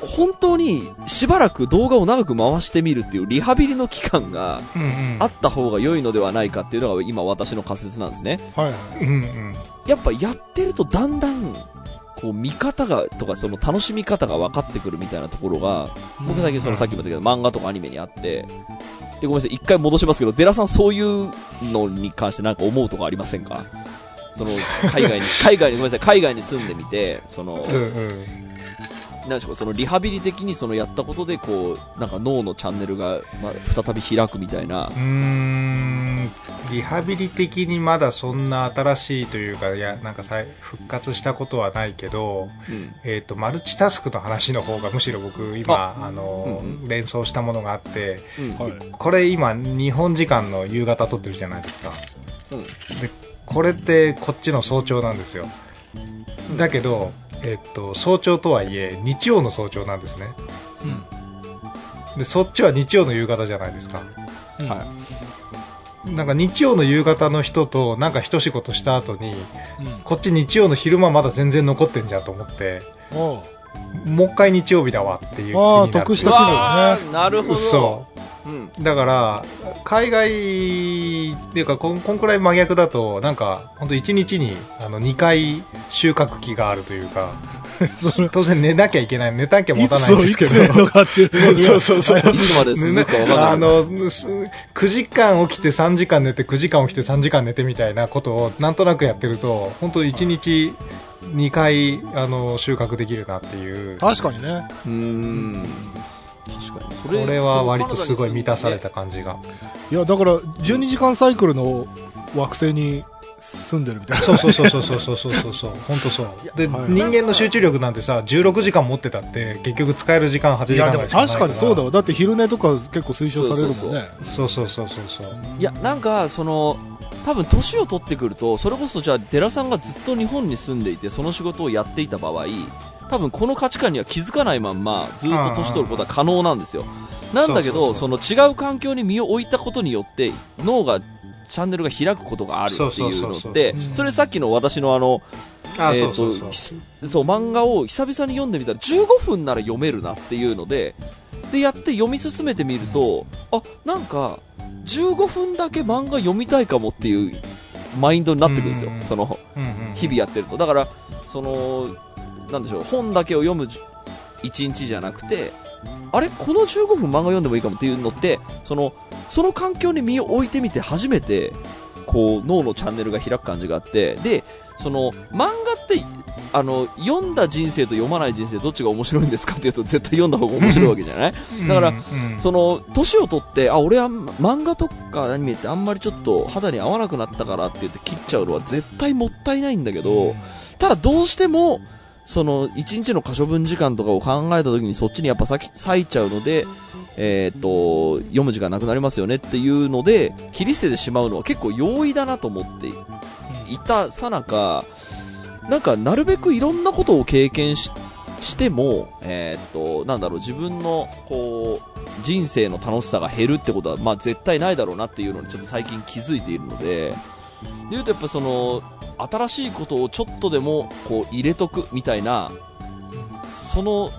[SPEAKER 1] 本当にしばらく動画を長く回してみるっていうリハビリの期間があった方が良いのではないかっていうのが今私の仮説なんですね。
[SPEAKER 2] はいはい。
[SPEAKER 3] うんうん。
[SPEAKER 1] やっぱやってるとだんだん、こう見方が、とかその楽しみ方が分かってくるみたいなところが、僕最近そのさっきも言ったけど漫画とかアニメにあって、で、ごめんなさい、一回戻しますけど、デラさんそういうのに関してなんか思うとこありませんか？その、海外に、海外に、ごめんなさい、海外に住んでみて、その、
[SPEAKER 3] うんうん
[SPEAKER 1] なんでしょうか、そのリハビリ的にそのやったことで、こう、なんか脳のチャンネルが、まあ、再び開くみたいな
[SPEAKER 3] う。ーんリハビリ的にまだそんな新しいというかいやなんかさ復活したことはないけど、
[SPEAKER 1] うん。
[SPEAKER 3] えー、とマルチタスクの話の方がむしろ僕今あの、
[SPEAKER 1] うん
[SPEAKER 3] 連想したものがあって
[SPEAKER 1] うん。
[SPEAKER 2] はい
[SPEAKER 3] これ今日本時間の夕方撮ってるじゃないですか
[SPEAKER 1] うん
[SPEAKER 3] でこれってこっちの早朝なんですよだけど、えっと早朝とはいえ日曜の早朝なんですね。でそっちは日曜の夕方じゃないですか。
[SPEAKER 2] うん。
[SPEAKER 1] は
[SPEAKER 3] なんか日曜の夕方の人となんか一仕事した後に、
[SPEAKER 2] うん。
[SPEAKER 3] こっち日曜の昼間まだ全然残ってんじゃんと思って、
[SPEAKER 2] あ
[SPEAKER 3] もう一回日曜日だわっていう気になって。
[SPEAKER 2] 得した
[SPEAKER 1] わーなるほど。
[SPEAKER 3] そ
[SPEAKER 1] うん。
[SPEAKER 3] う。だから、海外っていうかこん、こんくらい真逆だと、なんか、本当一日にあの2回収穫期があるというか、当然寝なきゃいけない、寝なきゃ持
[SPEAKER 2] い
[SPEAKER 3] たないんですけど。そうそうそう。あの、す9時間起きて3時間寝て、9時間起きて3時間寝てみたいなことをなんとなくやってると、本当1日2回、あの、収穫できるなっていう。
[SPEAKER 2] 確かにね
[SPEAKER 1] うーん。確かに。それ
[SPEAKER 3] これは割とすごい満たされた感じが。
[SPEAKER 2] いやだから12時間サイクルの惑星に住んでるみたいな
[SPEAKER 3] そうそうそうそうそうそうそうそうそう。本当そう。で、
[SPEAKER 2] はい
[SPEAKER 3] 人間の集中力なんてさ、16時間持ってたって、結局使える時間8時間ぐらいしかない
[SPEAKER 2] 確かにそうだわだって昼寝とか結構推奨されるもんね
[SPEAKER 3] そうそうそうそうそう。
[SPEAKER 1] いや、なんか、その、多分年を取ってくると、それこそじゃあ、寺さんがずっと日本に住んでいて、その仕事をやっていた場合、多分この価値観には気づかないまんま、ずっと年取ることは可能なんですよ。なんだけど、その違う環境に身を置いたことによって、脳が、チャンネルが開くことがあるっていうのって
[SPEAKER 2] そ
[SPEAKER 1] れさっきの私のあの、
[SPEAKER 3] あ、
[SPEAKER 1] えーと。ひそう漫画を久々に読んでみたら15分なら読めるなっていうのででやって読み進めてみるとあなんか15分だけ漫画読みたいかもっていうマインドになってくるんですよ。
[SPEAKER 3] うん。
[SPEAKER 1] その日々やってると。だからそのなんでしょう本だけを読む1日じゃなくてあれ？この15分漫画読んでもいいかもっていうのってそのその環境に身を置いてみて初めてこう脳のチャンネルが開く感じがあってでその漫画ってあの読んだ人生と読まない人生どっちが面白いんですかっていうと絶対読んだ方が面白いわけじゃない？だから
[SPEAKER 3] うん。うん。
[SPEAKER 1] その年を取ってあ俺は漫画とかアニメってあんまりちょっと肌に合わなくなったからって言って切っちゃうのは絶対もったいないんだけど、ただどうしてもその1日の可処分時間とかを考えた時にそっちにやっぱ割いちゃうので、えーっと読む時間なくなりますよねっていうので切り捨ててしまうのは結構容易だなと思っていたさなかなんかなるべくいろんなことを経験ししても、えーっとなんだろう自分のこう人生の楽しさが減るってことは、まあ、絶対ないだろうなっていうのにちょっと最近気づいているのでで言うとやっぱその新しいことをちょっとでもこう入れとくみたいなその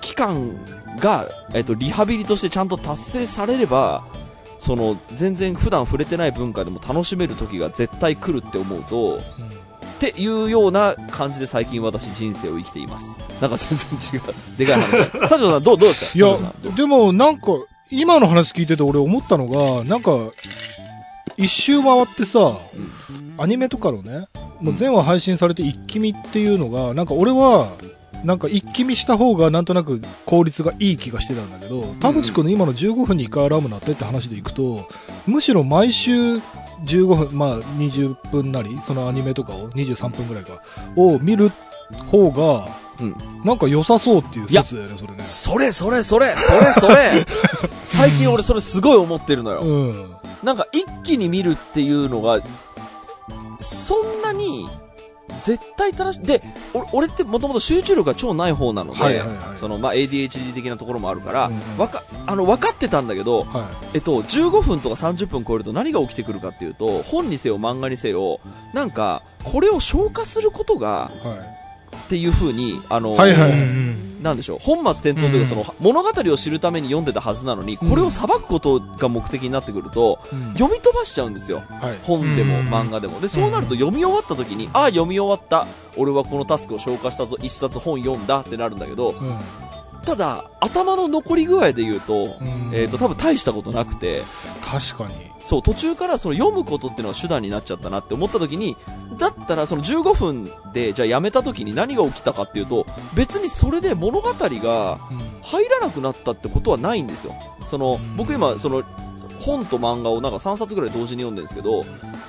[SPEAKER 1] 期間が、えっと、リハビリとしてちゃんと達成されればその全然普段触れてない文化でも楽しめる時が絶対来るって思うとっていうような感じで最近私人生を生きています。なんか全然違う。でかい話。田代さんどうどうですか？
[SPEAKER 2] いやでもなんか今の話聞いてて俺思ったのがなんか一周回ってさアニメとかのねもう全話配信されて一気見っていうのがなんか俺はなんか一気見した方がなんとなく効率がいい気がしてたんだけど田淵君の今の15分に1回アラーム鳴ってって話でいくとむしろ毎週15分まあ20分なりそのアニメとかを23分ぐらいかを見る方が
[SPEAKER 1] うん。
[SPEAKER 2] なんか良さそうっていう説だよねそれね。
[SPEAKER 1] それそれそれそれそれ。最近俺それすごい思ってるのよ。
[SPEAKER 2] うん
[SPEAKER 1] なんか一気に見るっていうのが、そんなに絶対正しい。で、お俺ってもともと集中力が超ない方なので、
[SPEAKER 2] はいはいはい。
[SPEAKER 1] その、まあ、ADHD 的なところもあるから、
[SPEAKER 2] うんうん
[SPEAKER 1] わか、あの、分かってたんだけど、
[SPEAKER 2] は
[SPEAKER 1] えっと、15分とか30分超えると何が起きてくるかっていうと、本にせよ漫画にせよ、なんか、これを消化することが、
[SPEAKER 2] いはい
[SPEAKER 1] っていう風に、あの、
[SPEAKER 2] はいはい。
[SPEAKER 1] なんでしょう、本末転倒というか、そ
[SPEAKER 3] うん。
[SPEAKER 1] の、物語を知るために読んでたはずなのに、これを裁くことが目的になってくると、
[SPEAKER 2] うん。
[SPEAKER 1] 読み飛ばしちゃうんですよ。
[SPEAKER 2] はい。
[SPEAKER 1] 本でも
[SPEAKER 3] うん。
[SPEAKER 1] 漫画でも。で、そうなると読み終わった時に、ああ、読み終わった。俺はこのタスクを消化したぞ。一冊本読んだってなるんだけど、
[SPEAKER 2] うん
[SPEAKER 1] ただ、頭の残り具合で言うと、
[SPEAKER 2] うん。
[SPEAKER 1] えっ、と、多分大したことなくて、
[SPEAKER 2] 確かに。
[SPEAKER 1] そう、途中からその読むことっていうのは手段になっちゃったなって思った時に、だったらその15分で、じゃあやめた時に何が起きたかっていうと、別にそれで物語が
[SPEAKER 2] うん。
[SPEAKER 1] 入らなくなったってことはないんですよ。その
[SPEAKER 2] うん、
[SPEAKER 1] 僕今、その、本と漫画をなんか3冊ぐらい同時に読んでるんですけど、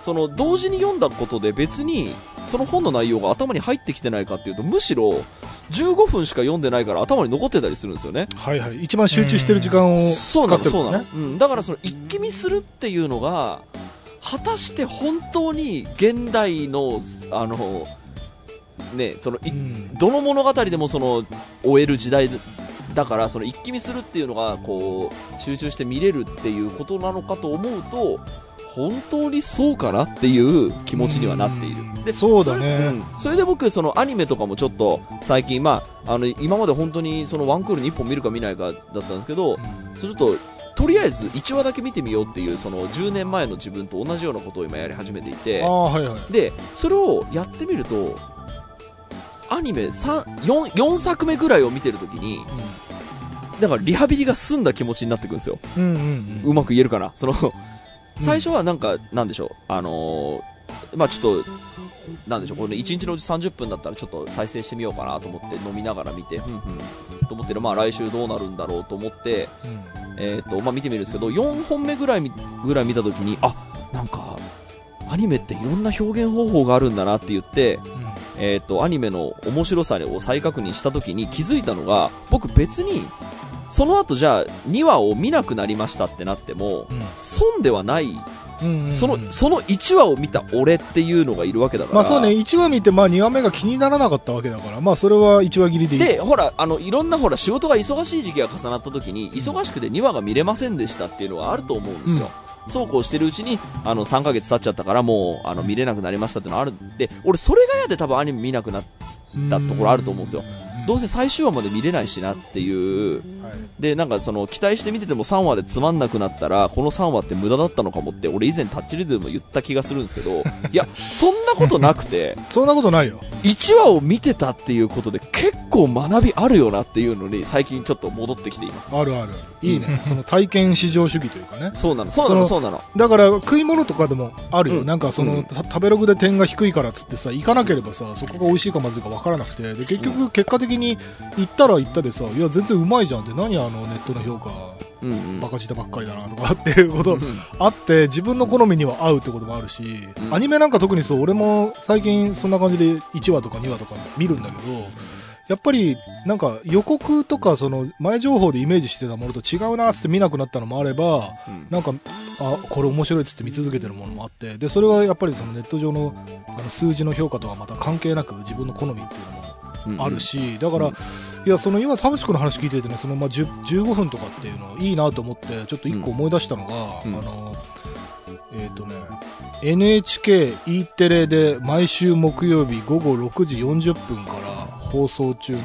[SPEAKER 1] その同時に読んだことで別にその本の内容が頭に入ってきてないかっていうとむしろ15分しか読んでないから頭に残ってたりするんですよね。
[SPEAKER 2] はいはい。一番集中してる時間を使
[SPEAKER 1] そうなの、
[SPEAKER 2] ってる
[SPEAKER 1] そうなの
[SPEAKER 2] もんね。
[SPEAKER 1] うん、だからその一気見するっていうのが果たして本当に現代のあのねそのい
[SPEAKER 2] うん。
[SPEAKER 1] どの物語でもその終える時代だからその一気見するっていうのがこう集中して見れるっていうことなのかと思うと本当にそうかなっていう気持ちにはなっている。で、
[SPEAKER 2] そうだ
[SPEAKER 1] それ,、
[SPEAKER 2] ね。
[SPEAKER 1] うん、それで僕、そのアニメとかもちょっと最近、まあ、あの、今まで本当にそのワンクールに1本見るか見ないかだったんですけど、それちょっと、とりあえず1話だけ見てみようっていう、その10年前の自分と同じようなことを今やり始めていて
[SPEAKER 2] はいはい。
[SPEAKER 1] で、それをやってみると、アニメ3、4、4作目ぐらいを見てるときに、だからリハビリが済んだ気持ちになってくるんですよ。
[SPEAKER 2] うんうんうん。
[SPEAKER 1] うまく言えるかな？その、最初はなんか、なんでしょう、あのーまあちょっと、なんでしょう、これ1日のうち30分だったらちょっと再生してみようかなと思って飲みながら見て、ふんふん、と思ってる、まあ来週どうなるんだろうと思って、えっ、と、まあ見てみるんですけど、4本目ぐらいみ、ぐらい見たときに、あ、なんか、アニメっていろんな表現方法があるんだなって言って、
[SPEAKER 2] うん。
[SPEAKER 1] えっ、と、アニメの面白さを再確認したときに気づいたのが、僕別に、その後じゃあ2話を見なくなりましたってなっても、
[SPEAKER 2] うん。
[SPEAKER 1] 損ではない、
[SPEAKER 2] うんうん
[SPEAKER 1] その、その1話を見た俺っていうのがいるわけだから。
[SPEAKER 2] まあそうね、1話見て、まあ2話目が気にならなかったわけだから、まあそれは1話切りでいい。
[SPEAKER 1] で、ほら、あの、いろんなほら、仕事が忙しい時期が重なった時に、忙しくて2話が見れませんでしたっていうのはあると思うんですよ。そうこうしてるうちに、あの、3ヶ月経っちゃったからもう、あの、見れなくなりましたっていうのはある。んで、俺それが嫌で多分アニメ見なくなったところあると思うんですよ。どうせ最終話まで見れないしなっていう、
[SPEAKER 2] はい
[SPEAKER 1] で、なんかその、期待して見てても3話でつまんなくなったら、この3話って無駄だったのかもって、俺以前タッチリでも言った気がするんですけど、いや、そんなことなくて、
[SPEAKER 2] そんなことないよ。
[SPEAKER 1] 1話を見てたっていうことで結構学びあるよなっていうのに最近ちょっと戻ってきています。
[SPEAKER 2] あるある。いいね。その体験至上主義というかね。
[SPEAKER 1] そうなの、そうなの、
[SPEAKER 2] そ
[SPEAKER 1] そうなの。
[SPEAKER 2] だから食い物とかでもあるよ。
[SPEAKER 1] うん
[SPEAKER 2] なんかその、
[SPEAKER 1] うん
[SPEAKER 2] た食べログで点が低いからっつってさ、行かなければさ、そこが美味しいかまずいか分からなくて、で、結局結果的に行ったら行ったでさ、いや全然うまいじゃんって、何あのネットの評価、
[SPEAKER 1] うんうん。
[SPEAKER 2] バカ舌ばっかりだなとか っていうことあって、自分の好みには合うってこともあるし、
[SPEAKER 1] うん。
[SPEAKER 2] アニメなんか特にそう、俺も最近そんな感じで1話とか2話とか見るんだけど、やっぱりなんか予告とかその前情報でイメージしてたものと違うなっつって見なくなったのもあれば、
[SPEAKER 1] うん。
[SPEAKER 2] なんか、あ、これ面白いっつって見続けてるものもあって、で、それはやっぱりそのネット上のあの数字の評価とはまた関係なく自分の好みっていうのもあるし、だから、
[SPEAKER 1] うん
[SPEAKER 2] いや、その今、田淵君の話聞いててね、そのまあ10 15分とかっていうのいいなと思って、ちょっと一個思い出したのが、
[SPEAKER 1] うん
[SPEAKER 2] あの、えっ、とね、NHKE テレで毎週木曜日午後6時40分から放送中の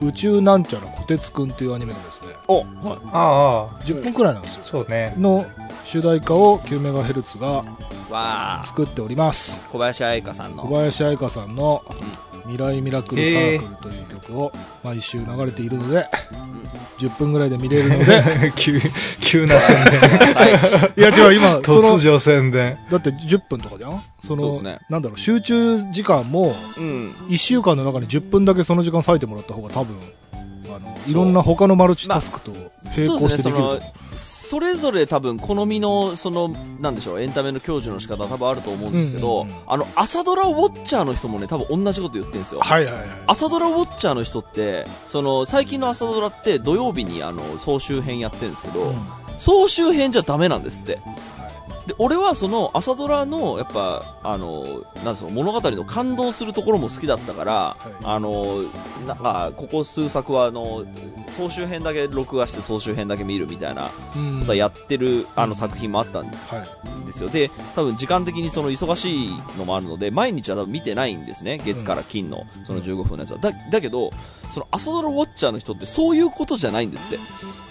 [SPEAKER 2] 宇宙なんちゃらこてつくんっていうアニメがですね、
[SPEAKER 1] お、はい。
[SPEAKER 3] ああ、
[SPEAKER 2] 10分くらいなんですよ。
[SPEAKER 3] そうね。
[SPEAKER 2] の主題歌を 9MHz が
[SPEAKER 1] わあ、
[SPEAKER 2] 作っております。
[SPEAKER 1] 小林愛香さん
[SPEAKER 2] 小
[SPEAKER 1] の。
[SPEAKER 2] 林愛香さんの未来ミラクルサークルという曲を毎週流れているので、10分ぐらいで見れるので、
[SPEAKER 3] 急、急な宣伝。
[SPEAKER 1] はい。
[SPEAKER 2] いや違う、今、その、
[SPEAKER 3] 突如宣伝。
[SPEAKER 2] だって10分とかじゃん？その、
[SPEAKER 1] ね
[SPEAKER 2] なんだろう、集中時間も、
[SPEAKER 1] うん。
[SPEAKER 2] 1週間の中に10分だけその時間割いてもらった方が多分、あの、いろんな他のマルチタスクと並行してできると思う。、
[SPEAKER 1] それぞれ多分好みの、その、なんでしょう、エンタメの享受の仕方は多分あると思うんですけど、
[SPEAKER 2] うんうんうん
[SPEAKER 1] あの、朝ドラウォッチャーの人もね、多分同じこと言ってるんですよ。
[SPEAKER 2] はいはいはい。
[SPEAKER 1] 朝ドラウォッチャーの人って、その、最近の朝ドラって土曜日にあの、総集編やってるんですけど、
[SPEAKER 2] うん
[SPEAKER 1] 総集編じゃダメなんですって。で、俺はその朝ドラの、やっぱ、あの、なんですか、物語の感動するところも好きだったから、
[SPEAKER 2] い
[SPEAKER 1] あの、なんか、ここ数作は、あの、総集編だけ録画して総集編だけ見るみたいな
[SPEAKER 2] うん
[SPEAKER 1] ことはやってる、あの作品もあったん
[SPEAKER 2] はい。
[SPEAKER 1] ですよ。で、多分時間的にその忙しいのもあるので、毎日は多分見てないんですね。月から金の、その15分のやつは。だ、だけど、その朝ドラウォッチャーの人ってそういうことじゃないんですって。
[SPEAKER 2] ま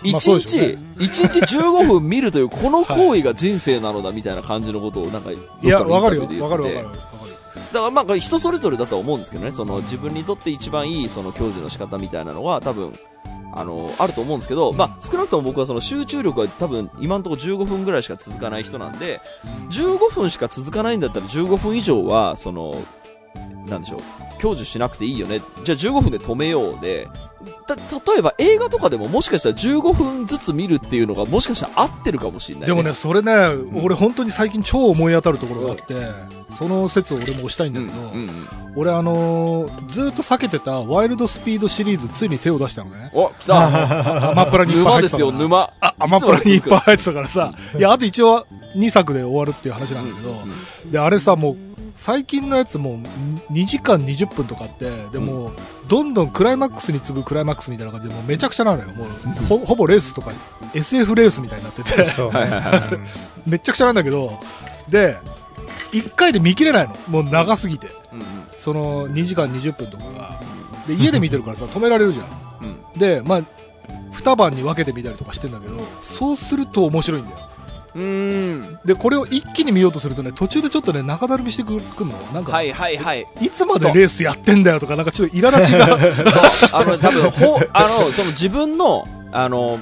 [SPEAKER 1] 一日、
[SPEAKER 2] ね。
[SPEAKER 1] 一日15分見るというこの行為が人生なのだみたいな感じのことをなんか、
[SPEAKER 2] いや、かるよ。わかるかる。
[SPEAKER 1] だからまあ人それぞれだとは思うんですけどね、その自分にとって一番いいその享受の仕方みたいなのは多分、あの、あると思うんですけど、まあ少なくとも僕はその集中力は多分今のところ15分ぐらいしか続かない人なんで、15分しか続かないんだったら15分以上は、その、なんでしょう、享受しなくていいよね。じゃあ15分で止めようで、た、例えば映画とかでももしかしたら15分ずつ見るっていうのがもしかしたら合ってるかもしれない、ね。
[SPEAKER 2] でもね、それね、俺本当に最近超思い当たるところがあって、その説を俺も押したいんだ
[SPEAKER 1] うん、
[SPEAKER 2] けど、
[SPEAKER 1] うん、うん。
[SPEAKER 2] 俺あのーずーっと避けてたワイルドスピードシリーズついに手を出したのね。
[SPEAKER 1] お、来た
[SPEAKER 2] アマプラにいっぱい
[SPEAKER 1] 沼ですよ、
[SPEAKER 2] 入ってたから。
[SPEAKER 1] 沼。
[SPEAKER 2] あ、アマプラにいっぱい入ってたからさ。いや、あと一応2作で終わるっていう話なんだけど、で、あれさ、もう、最近のやつもう2時間20分とかあって、でも、どんどんクライマックスに次ぐクライマックスみたいな感じで、もうめちゃくちゃなのよ。もう、ほほぼレースとか、SF レースみたいになってて。めっちゃくちゃなんだけど、で、1回で見切れないの。もう長すぎて。
[SPEAKER 1] うんうん
[SPEAKER 2] その2時間20分とかが。で、家で見てるからさ、止められるじゃん。
[SPEAKER 1] うん
[SPEAKER 2] で、まあ、2晩に分けて見たりとかしてんだけど、そうすると面白いんだよ。
[SPEAKER 1] うーん
[SPEAKER 2] で、これを一気に見ようとするとね、途中でちょっとね、中だるみしてくるの。なんか、、
[SPEAKER 1] はいいはいはい
[SPEAKER 2] つまでレースやってんだよとか、なんかちょっと苛立ちが。
[SPEAKER 1] あの多分ほあのその自分のあの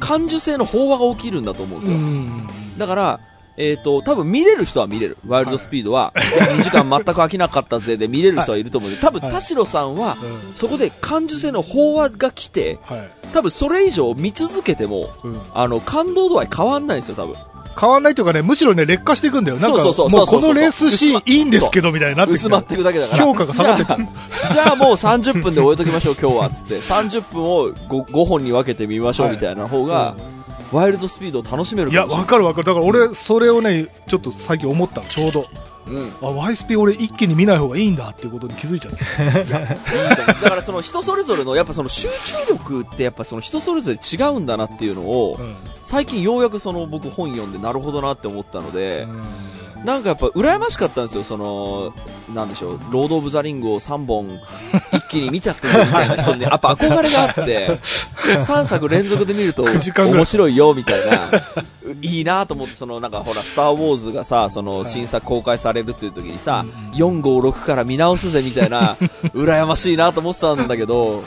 [SPEAKER 1] 感受性の飽和が起きるんだと思うんです
[SPEAKER 2] う
[SPEAKER 1] よ、
[SPEAKER 2] ん。
[SPEAKER 1] だからえっ、と、多分見れる人は見れる。ワイルドスピードは、いや2時間全く飽きなかったぜで見れる人はいると思うんで、多分
[SPEAKER 2] はい
[SPEAKER 1] 田代さんは、
[SPEAKER 2] うん
[SPEAKER 1] そこで感受性の飽和が来て、
[SPEAKER 2] はい。
[SPEAKER 1] 多分それ以上見続けても、
[SPEAKER 2] うん。
[SPEAKER 1] あの、感動度合い変わんないんですよ、多分。
[SPEAKER 2] 変わんないというかね、むしろね、劣化していくんだよ。なんか、
[SPEAKER 1] そうそうそう
[SPEAKER 2] もうこのレースシーンいいんですけど、みたいになってきて
[SPEAKER 1] 薄まっていくだけだから。
[SPEAKER 2] 評価が下がって
[SPEAKER 1] じゃあ、じゃあもう30分で終えときましょう、今日は、つって。30分を 5, 5本に分けてみましょう、みたいな方が、ワイルドスピードを楽しめる
[SPEAKER 2] いや、
[SPEAKER 1] かもしれない。
[SPEAKER 2] わかるわかる。だから俺、それをね、ちょっと最近思ったの、ちょうど。
[SPEAKER 1] うん。
[SPEAKER 2] あ、ワイスピ俺一気に見ない方がいいんだっていうことに気づいちゃった。
[SPEAKER 1] だからその人それぞれの、やっぱその集中力ってやっぱその人それぞれ違うんだなっていうのを、
[SPEAKER 2] うん。
[SPEAKER 1] 最近ようやくその僕本読んでなるほどなって思ったので、
[SPEAKER 2] うん
[SPEAKER 1] なんかやっぱ羨ましかったんですよ、その、なんでしょう、ロード・オブ・ザ・リングを3本一気に見ちゃってるみたいな人に、やっぱ憧れがあって、3作連続で見ると
[SPEAKER 2] 9時間ぐらい。
[SPEAKER 1] 面白いよ、みたいな。いいなと思って、そのなんかほら、スター・ウォーズがさ、その新作公開されるっていう時にさ、4、5、6から見直すぜ、みたいな、羨ましいなと思ってたんだけど、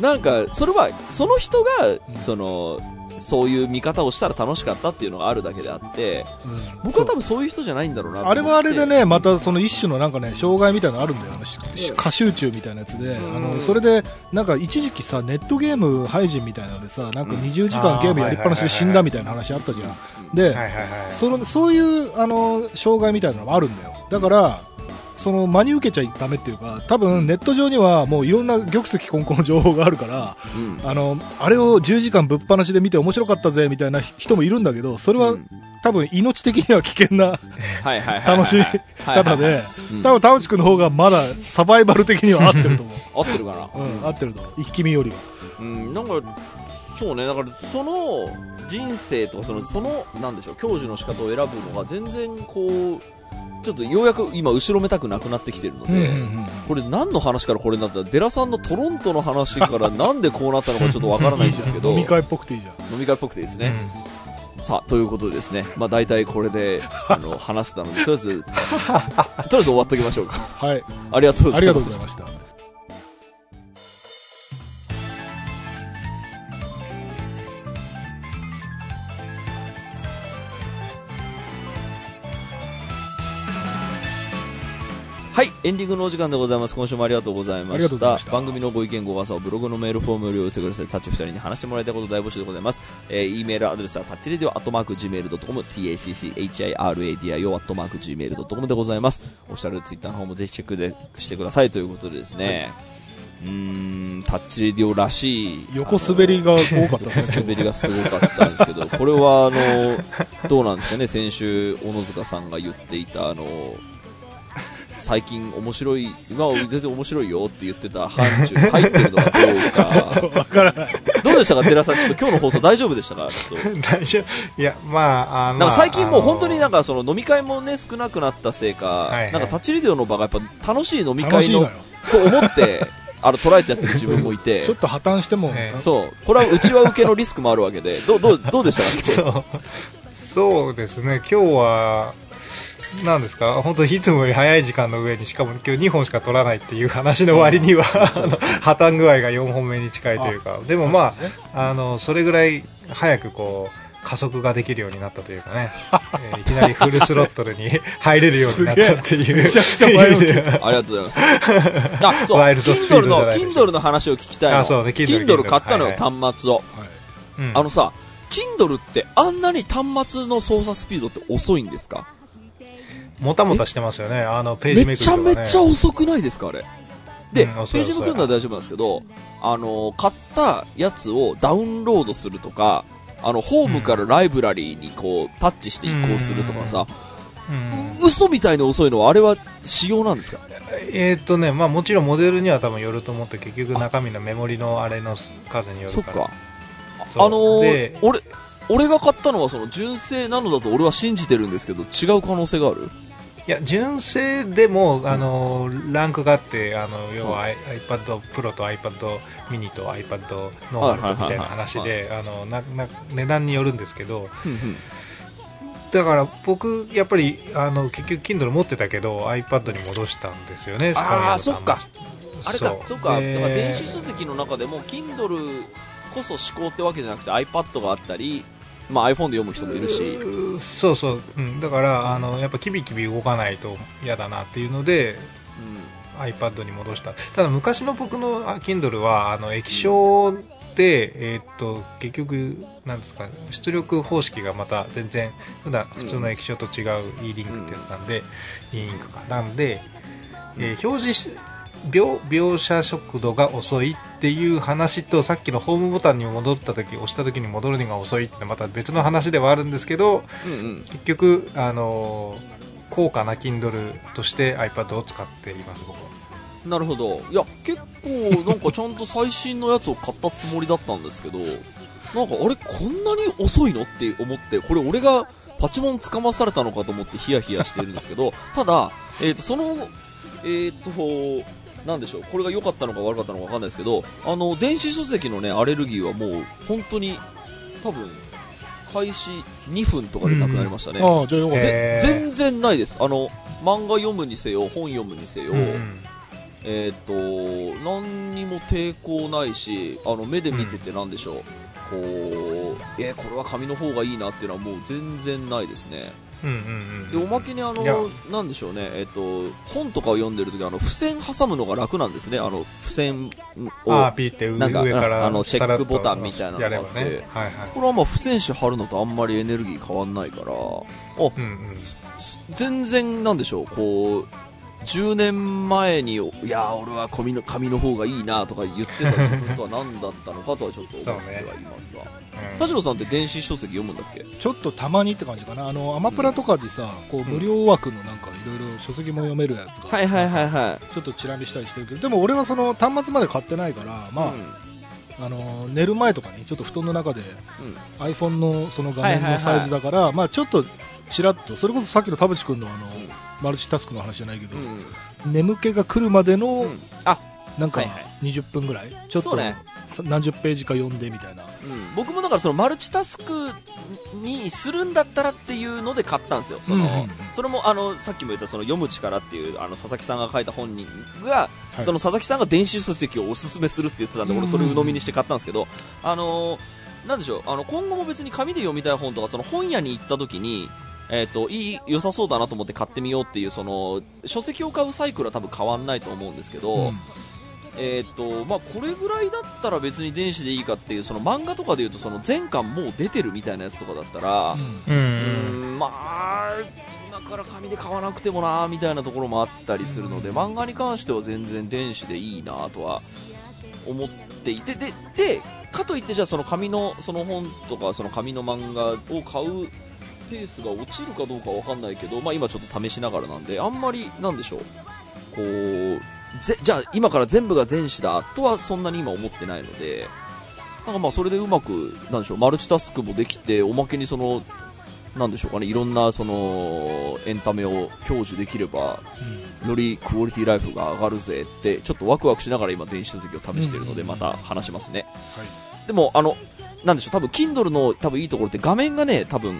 [SPEAKER 1] なんか、それは、その人が、その、そういう見方をしたら楽しかったっていうのがあるだけであって、僕は多分そういう人じゃないんだろうな
[SPEAKER 2] あれはあれでね、またその一種のなんかね、障害みたいなのあるんだよ。あのしし過集中みたいなやつで、
[SPEAKER 1] うん。
[SPEAKER 2] あの、それで、なんか一時期さ、ネットゲーム配信みたいなのでさ、なんか20時間ゲームやりっぱなしで死んだみたいな話あったじゃん。で、
[SPEAKER 3] はいはいはい。
[SPEAKER 2] そのそういうあの障害みたいなのもあるんだよ。だからその真に受けちゃダメっていうか多分ネット上にはもういろんな玉石混交の情報があるから
[SPEAKER 1] うん。
[SPEAKER 2] あのあれを10時間ぶっ放しで見て面白かったぜみたいな人もいるんだけどそれは、
[SPEAKER 1] うん。
[SPEAKER 2] 多分命的には危険な。楽しみ
[SPEAKER 1] はい
[SPEAKER 2] 方で。
[SPEAKER 1] うん。
[SPEAKER 2] 多分田内君の方がまだサバイバル的には合ってると思
[SPEAKER 1] 合ってるかな。
[SPEAKER 2] う、うん、合ってると思う。一気見よりは。
[SPEAKER 1] うん、なんか、そうね、だから、その人生とか、その、その、なんでしょう、教授の仕方を選ぶのが全然こう、ちょっとようやく今、後ろめたくなくなってきてるので、これ何の話からこれになった？ら、デラさんのトロントの話から なんでこうなったのかちょっとわからないんですけど、
[SPEAKER 2] 飲み会っぽくていいじゃん。
[SPEAKER 1] 飲み会っぽくていいですね。さあ、ということでですね、まあ大体これで、あの、話せたので、とりあえず、とりあえず終わっときましょうか。
[SPEAKER 2] はい。
[SPEAKER 1] ありがとうございま
[SPEAKER 2] した
[SPEAKER 1] エンディングのお時間でございます。今週もありがとうございました。
[SPEAKER 2] した
[SPEAKER 1] 番組のご意見、ご感想をブログのメールフォームよりお寄せください。タッチ二人に話してもらいたいこと大募集でございます。えー、e メールアドレスはタッチレディオアットマーク Gmail.com、tacchiradio アットマーク Gmail.com でございます。オフィシャルツイッターの方もぜひチェックでしてくださいということでですね。うーん、タッチレディオらしい。
[SPEAKER 2] 横滑りが多かったですね
[SPEAKER 1] 滑りがすごかったんですけど、これはあの、どうなんですかね、先週、小野塚さんが言っていた、あの、最近面白い、今は全然面白いよって言ってた範疇に入ってるのかどうか。
[SPEAKER 2] わからない
[SPEAKER 1] どうでしたか、寺さん。ちょっと今日の放送大丈夫でしたか？ちょっと。
[SPEAKER 3] 大丈夫。いや、まあ、あ
[SPEAKER 1] なんか最近もう本当になん
[SPEAKER 3] か、
[SPEAKER 1] かその飲み会もね、少なくなったせいか、
[SPEAKER 3] いはい
[SPEAKER 1] なんかタッチレディオの場がやっぱ楽しい飲み
[SPEAKER 2] 楽しいの
[SPEAKER 1] の、と思って、あの、捉えてやってる自分もいて
[SPEAKER 2] ちょ、っと破綻しても、
[SPEAKER 3] ええ
[SPEAKER 1] そう。これは内輪受けのリスクもあるわけで、どう、どう、どうでしたか？
[SPEAKER 3] そう。そうですね、今日は、なんですか、本当いつもより早い時間の上に、しかも今日2本しか取らないっていう話の割には、あの破綻具合が4本目に近いというか、でもま
[SPEAKER 2] 確かにね
[SPEAKER 3] あ、あの、それぐらい早くこう、加速ができるようになったというかね、えーいきなりフルスロットルに 入れるようになったっていう。
[SPEAKER 2] めちゃくちゃ
[SPEAKER 1] ありがとうございます。あ、そう。
[SPEAKER 3] ワイルドスピード
[SPEAKER 1] Kindle の、
[SPEAKER 3] じゃないです
[SPEAKER 1] Kindle の話を聞きたいの。
[SPEAKER 3] あそうね Kindle
[SPEAKER 1] Kindle 買ったのよ、
[SPEAKER 3] はい
[SPEAKER 1] 端末を。
[SPEAKER 2] はい
[SPEAKER 3] うん
[SPEAKER 1] あのさ、Kindle ってあんなに端末の操作スピードって遅いんですか
[SPEAKER 3] もたもたしてますよね、あの、ペー
[SPEAKER 1] め
[SPEAKER 3] ジめくりとか、ね。
[SPEAKER 1] ちゃめちゃ遅くないですかあれ？で、
[SPEAKER 3] うん
[SPEAKER 1] ページめくるのは大丈夫なんですけど、あの、買ったやつをダウンロードするとか、あの、ホームからライブラリーにこう、タッチして移行するとかさ、
[SPEAKER 3] うん。
[SPEAKER 1] 嘘みたいに遅いのはあれは仕様なんですか？
[SPEAKER 3] えーっとね、まあもちろんモデルには多分よると思って、結局中身のメモリのあれの数によるか。
[SPEAKER 1] そっか。らあのー
[SPEAKER 3] で、
[SPEAKER 1] 俺、俺が買ったのはその純正なのだと俺は信じてるんですけど、違う可能性がある？
[SPEAKER 3] いや純正でもあのランクがあってあの要は i- iPad Pro と iPad mini と iPad ノーマルとみたいな話であのなな値段によるんですけどだから僕やっぱりあの結局 Kindle 持ってたけど iPad に戻したんですよね
[SPEAKER 1] あー
[SPEAKER 3] スカイの
[SPEAKER 1] そっか。あれか、そう。か。
[SPEAKER 3] で
[SPEAKER 1] だから電子書籍の中でも、Kindle こそ思考ってわけじゃなくて iPad があったり、まあ iPhone で読む人もいるし。
[SPEAKER 3] そうそう、うん、だからあのやっぱキビキビ動かないと嫌だなっていうので iPad に戻した。ただ昔の僕のあ Kindle はあの液晶で、えーっと結局なんですか出力方式がまた全然普段普通の液晶と違う e リンクってやつなんで、e インクか。なんで、えー表示し描描写速度が遅いっていう話とさっきのホームボタンに戻った時押した時に戻るのが遅いってまた別の話ではあるんですけど
[SPEAKER 1] うんうん。
[SPEAKER 3] 結局、あのー高価な Kindle として iPad を使っています僕は
[SPEAKER 1] なるほど。いや、結構、なんかちゃんと最新のやつを買ったつもりだったんですけど、なんか、あれ、こんなに遅いのって思って、これ俺がパチモンつかまされたのかと思ってヒヤヒヤしてるんですけど、ただ、えっ、と、その、えっ、と、なんでしょう、これが良かったのか悪かったのかわかんないですけど、あの、電子書籍のね、アレルギーはもう、本当に、多分、開始2分とかでなくなりましたね。
[SPEAKER 2] ああ、じゃあよかった。
[SPEAKER 3] へー
[SPEAKER 1] ぜ全然ないです。あの、漫画読むにせよ、本読むにせよ、
[SPEAKER 3] うん
[SPEAKER 1] えーっ、と、何にも抵抗ないし、あの、目で見ててなんでしょう。こう、えーこれは紙の方がいいなっていうのはもう全然ないですね。
[SPEAKER 3] うんうんうん
[SPEAKER 1] で、おまけにあのなんでしょうね、えーっ、と、本とかを読んでるときあの、付箋挟むのが楽なんですね。あの、付箋を。なんか
[SPEAKER 3] 上から
[SPEAKER 1] あのチェックボタンみたいなのがあって。
[SPEAKER 3] ね。はいはい
[SPEAKER 1] これはまあ、付箋紙貼るのとあんまりエネルギー変わんないから、あ、
[SPEAKER 3] うんうん。
[SPEAKER 1] 全然なんでしょう、こう、10年前に、いや、俺は紙の紙の方がいいなとか言ってた自分とは何だったのかとはちょっと思ってはいますが。
[SPEAKER 3] うん
[SPEAKER 1] 田代さんって電子書籍読むんだっけ？
[SPEAKER 2] ちょっとたまにって感じかな。あの、アマプラとかでさ、こう、無料枠のなんかいろいろ書籍も読めるやつが、
[SPEAKER 1] はいはいはいはい。
[SPEAKER 2] ちょっとチラ見したりしてるけど、でも俺はその端末まで買ってないから、まあ、あの、寝る前とかにちょっと布団の中で
[SPEAKER 1] うん、うん。
[SPEAKER 2] iPhone のその画面のサイズだから、まあちょっとチラッと、それこそさっきの田淵君のあの、マルチタスクの話じゃないけど、
[SPEAKER 1] うん。
[SPEAKER 2] 眠気が来るまでの、
[SPEAKER 1] うん。あ、
[SPEAKER 2] なんか
[SPEAKER 1] はいはい。
[SPEAKER 2] 20分ぐらい、ちょっと、何十ページか読んでみたいな。
[SPEAKER 1] うん、僕もだからそのマルチタスクにするんだったらっていうので買ったんですよ。その、それもあの、さっきも言ったその読む力っていう、あの、佐々木さんが書いた本人が、
[SPEAKER 2] はい。
[SPEAKER 1] その佐々木さんが電子書籍をおすすめするって言ってたんで、俺それを鵜呑みにして買ったんですけど、あのーなんでしょう、あの、今後も別に紙で読みたい本とか、その本屋に行った時に、えっ、と、いい、良さそうだなと思って買ってみようっていう、その、書籍を買うサイクルは多分変わんないと思うんですけど、
[SPEAKER 2] うん。
[SPEAKER 1] えーっとまあ、これぐらいだったら別に電子でいいかっていうその漫画とかでいうとその全巻もう出てるみたいなやつとかだったら、
[SPEAKER 3] う
[SPEAKER 1] うーんまあ今から紙で買わなくてもなみたいなところもあったりするので、漫画に関しては全然電子でいいなとは思っていてででかといってじゃあその紙のその本とかその紙の漫画を買うペースが落ちるかどうかわかんないけど、まあ、今ちょっと試しながらなんであんまりなんでしょう。こうぜじゃあ今から全部が電子だとはそんなに今思ってないのでなんかまあそれでうまくなんでしょうマルチタスクもできておまけにそのなんでしょうかねいろんなそのエンタメを享受できればよりクオリティライフが上がるぜってちょっとワクワクしながら今電子書籍を試しているので
[SPEAKER 2] うん。
[SPEAKER 1] また話しますね、でもあのなんでしょう多分 Kindle の多分いいところって画面がね多分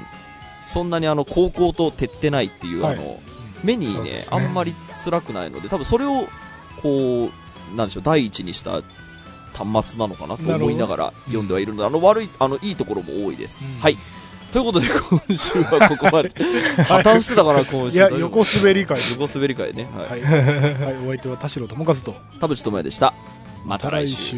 [SPEAKER 1] そんなにあの高校と照ってないっていう、
[SPEAKER 2] はい。
[SPEAKER 1] あの目にね
[SPEAKER 3] ね。
[SPEAKER 1] あんまり辛くないので多分それをこうなんでしょう第一にした端末なのかなと思いながら読んではいるので、あの悪いあのいいところも多いです、
[SPEAKER 2] うん。
[SPEAKER 1] はい。ということで今週はここまで。破綻してたかな今週。
[SPEAKER 2] いや、横滑り会。
[SPEAKER 1] 横滑り会ね。はい、
[SPEAKER 2] はい。はい、お相手は田代智和と。
[SPEAKER 1] 田淵智也でした。また
[SPEAKER 2] 来週。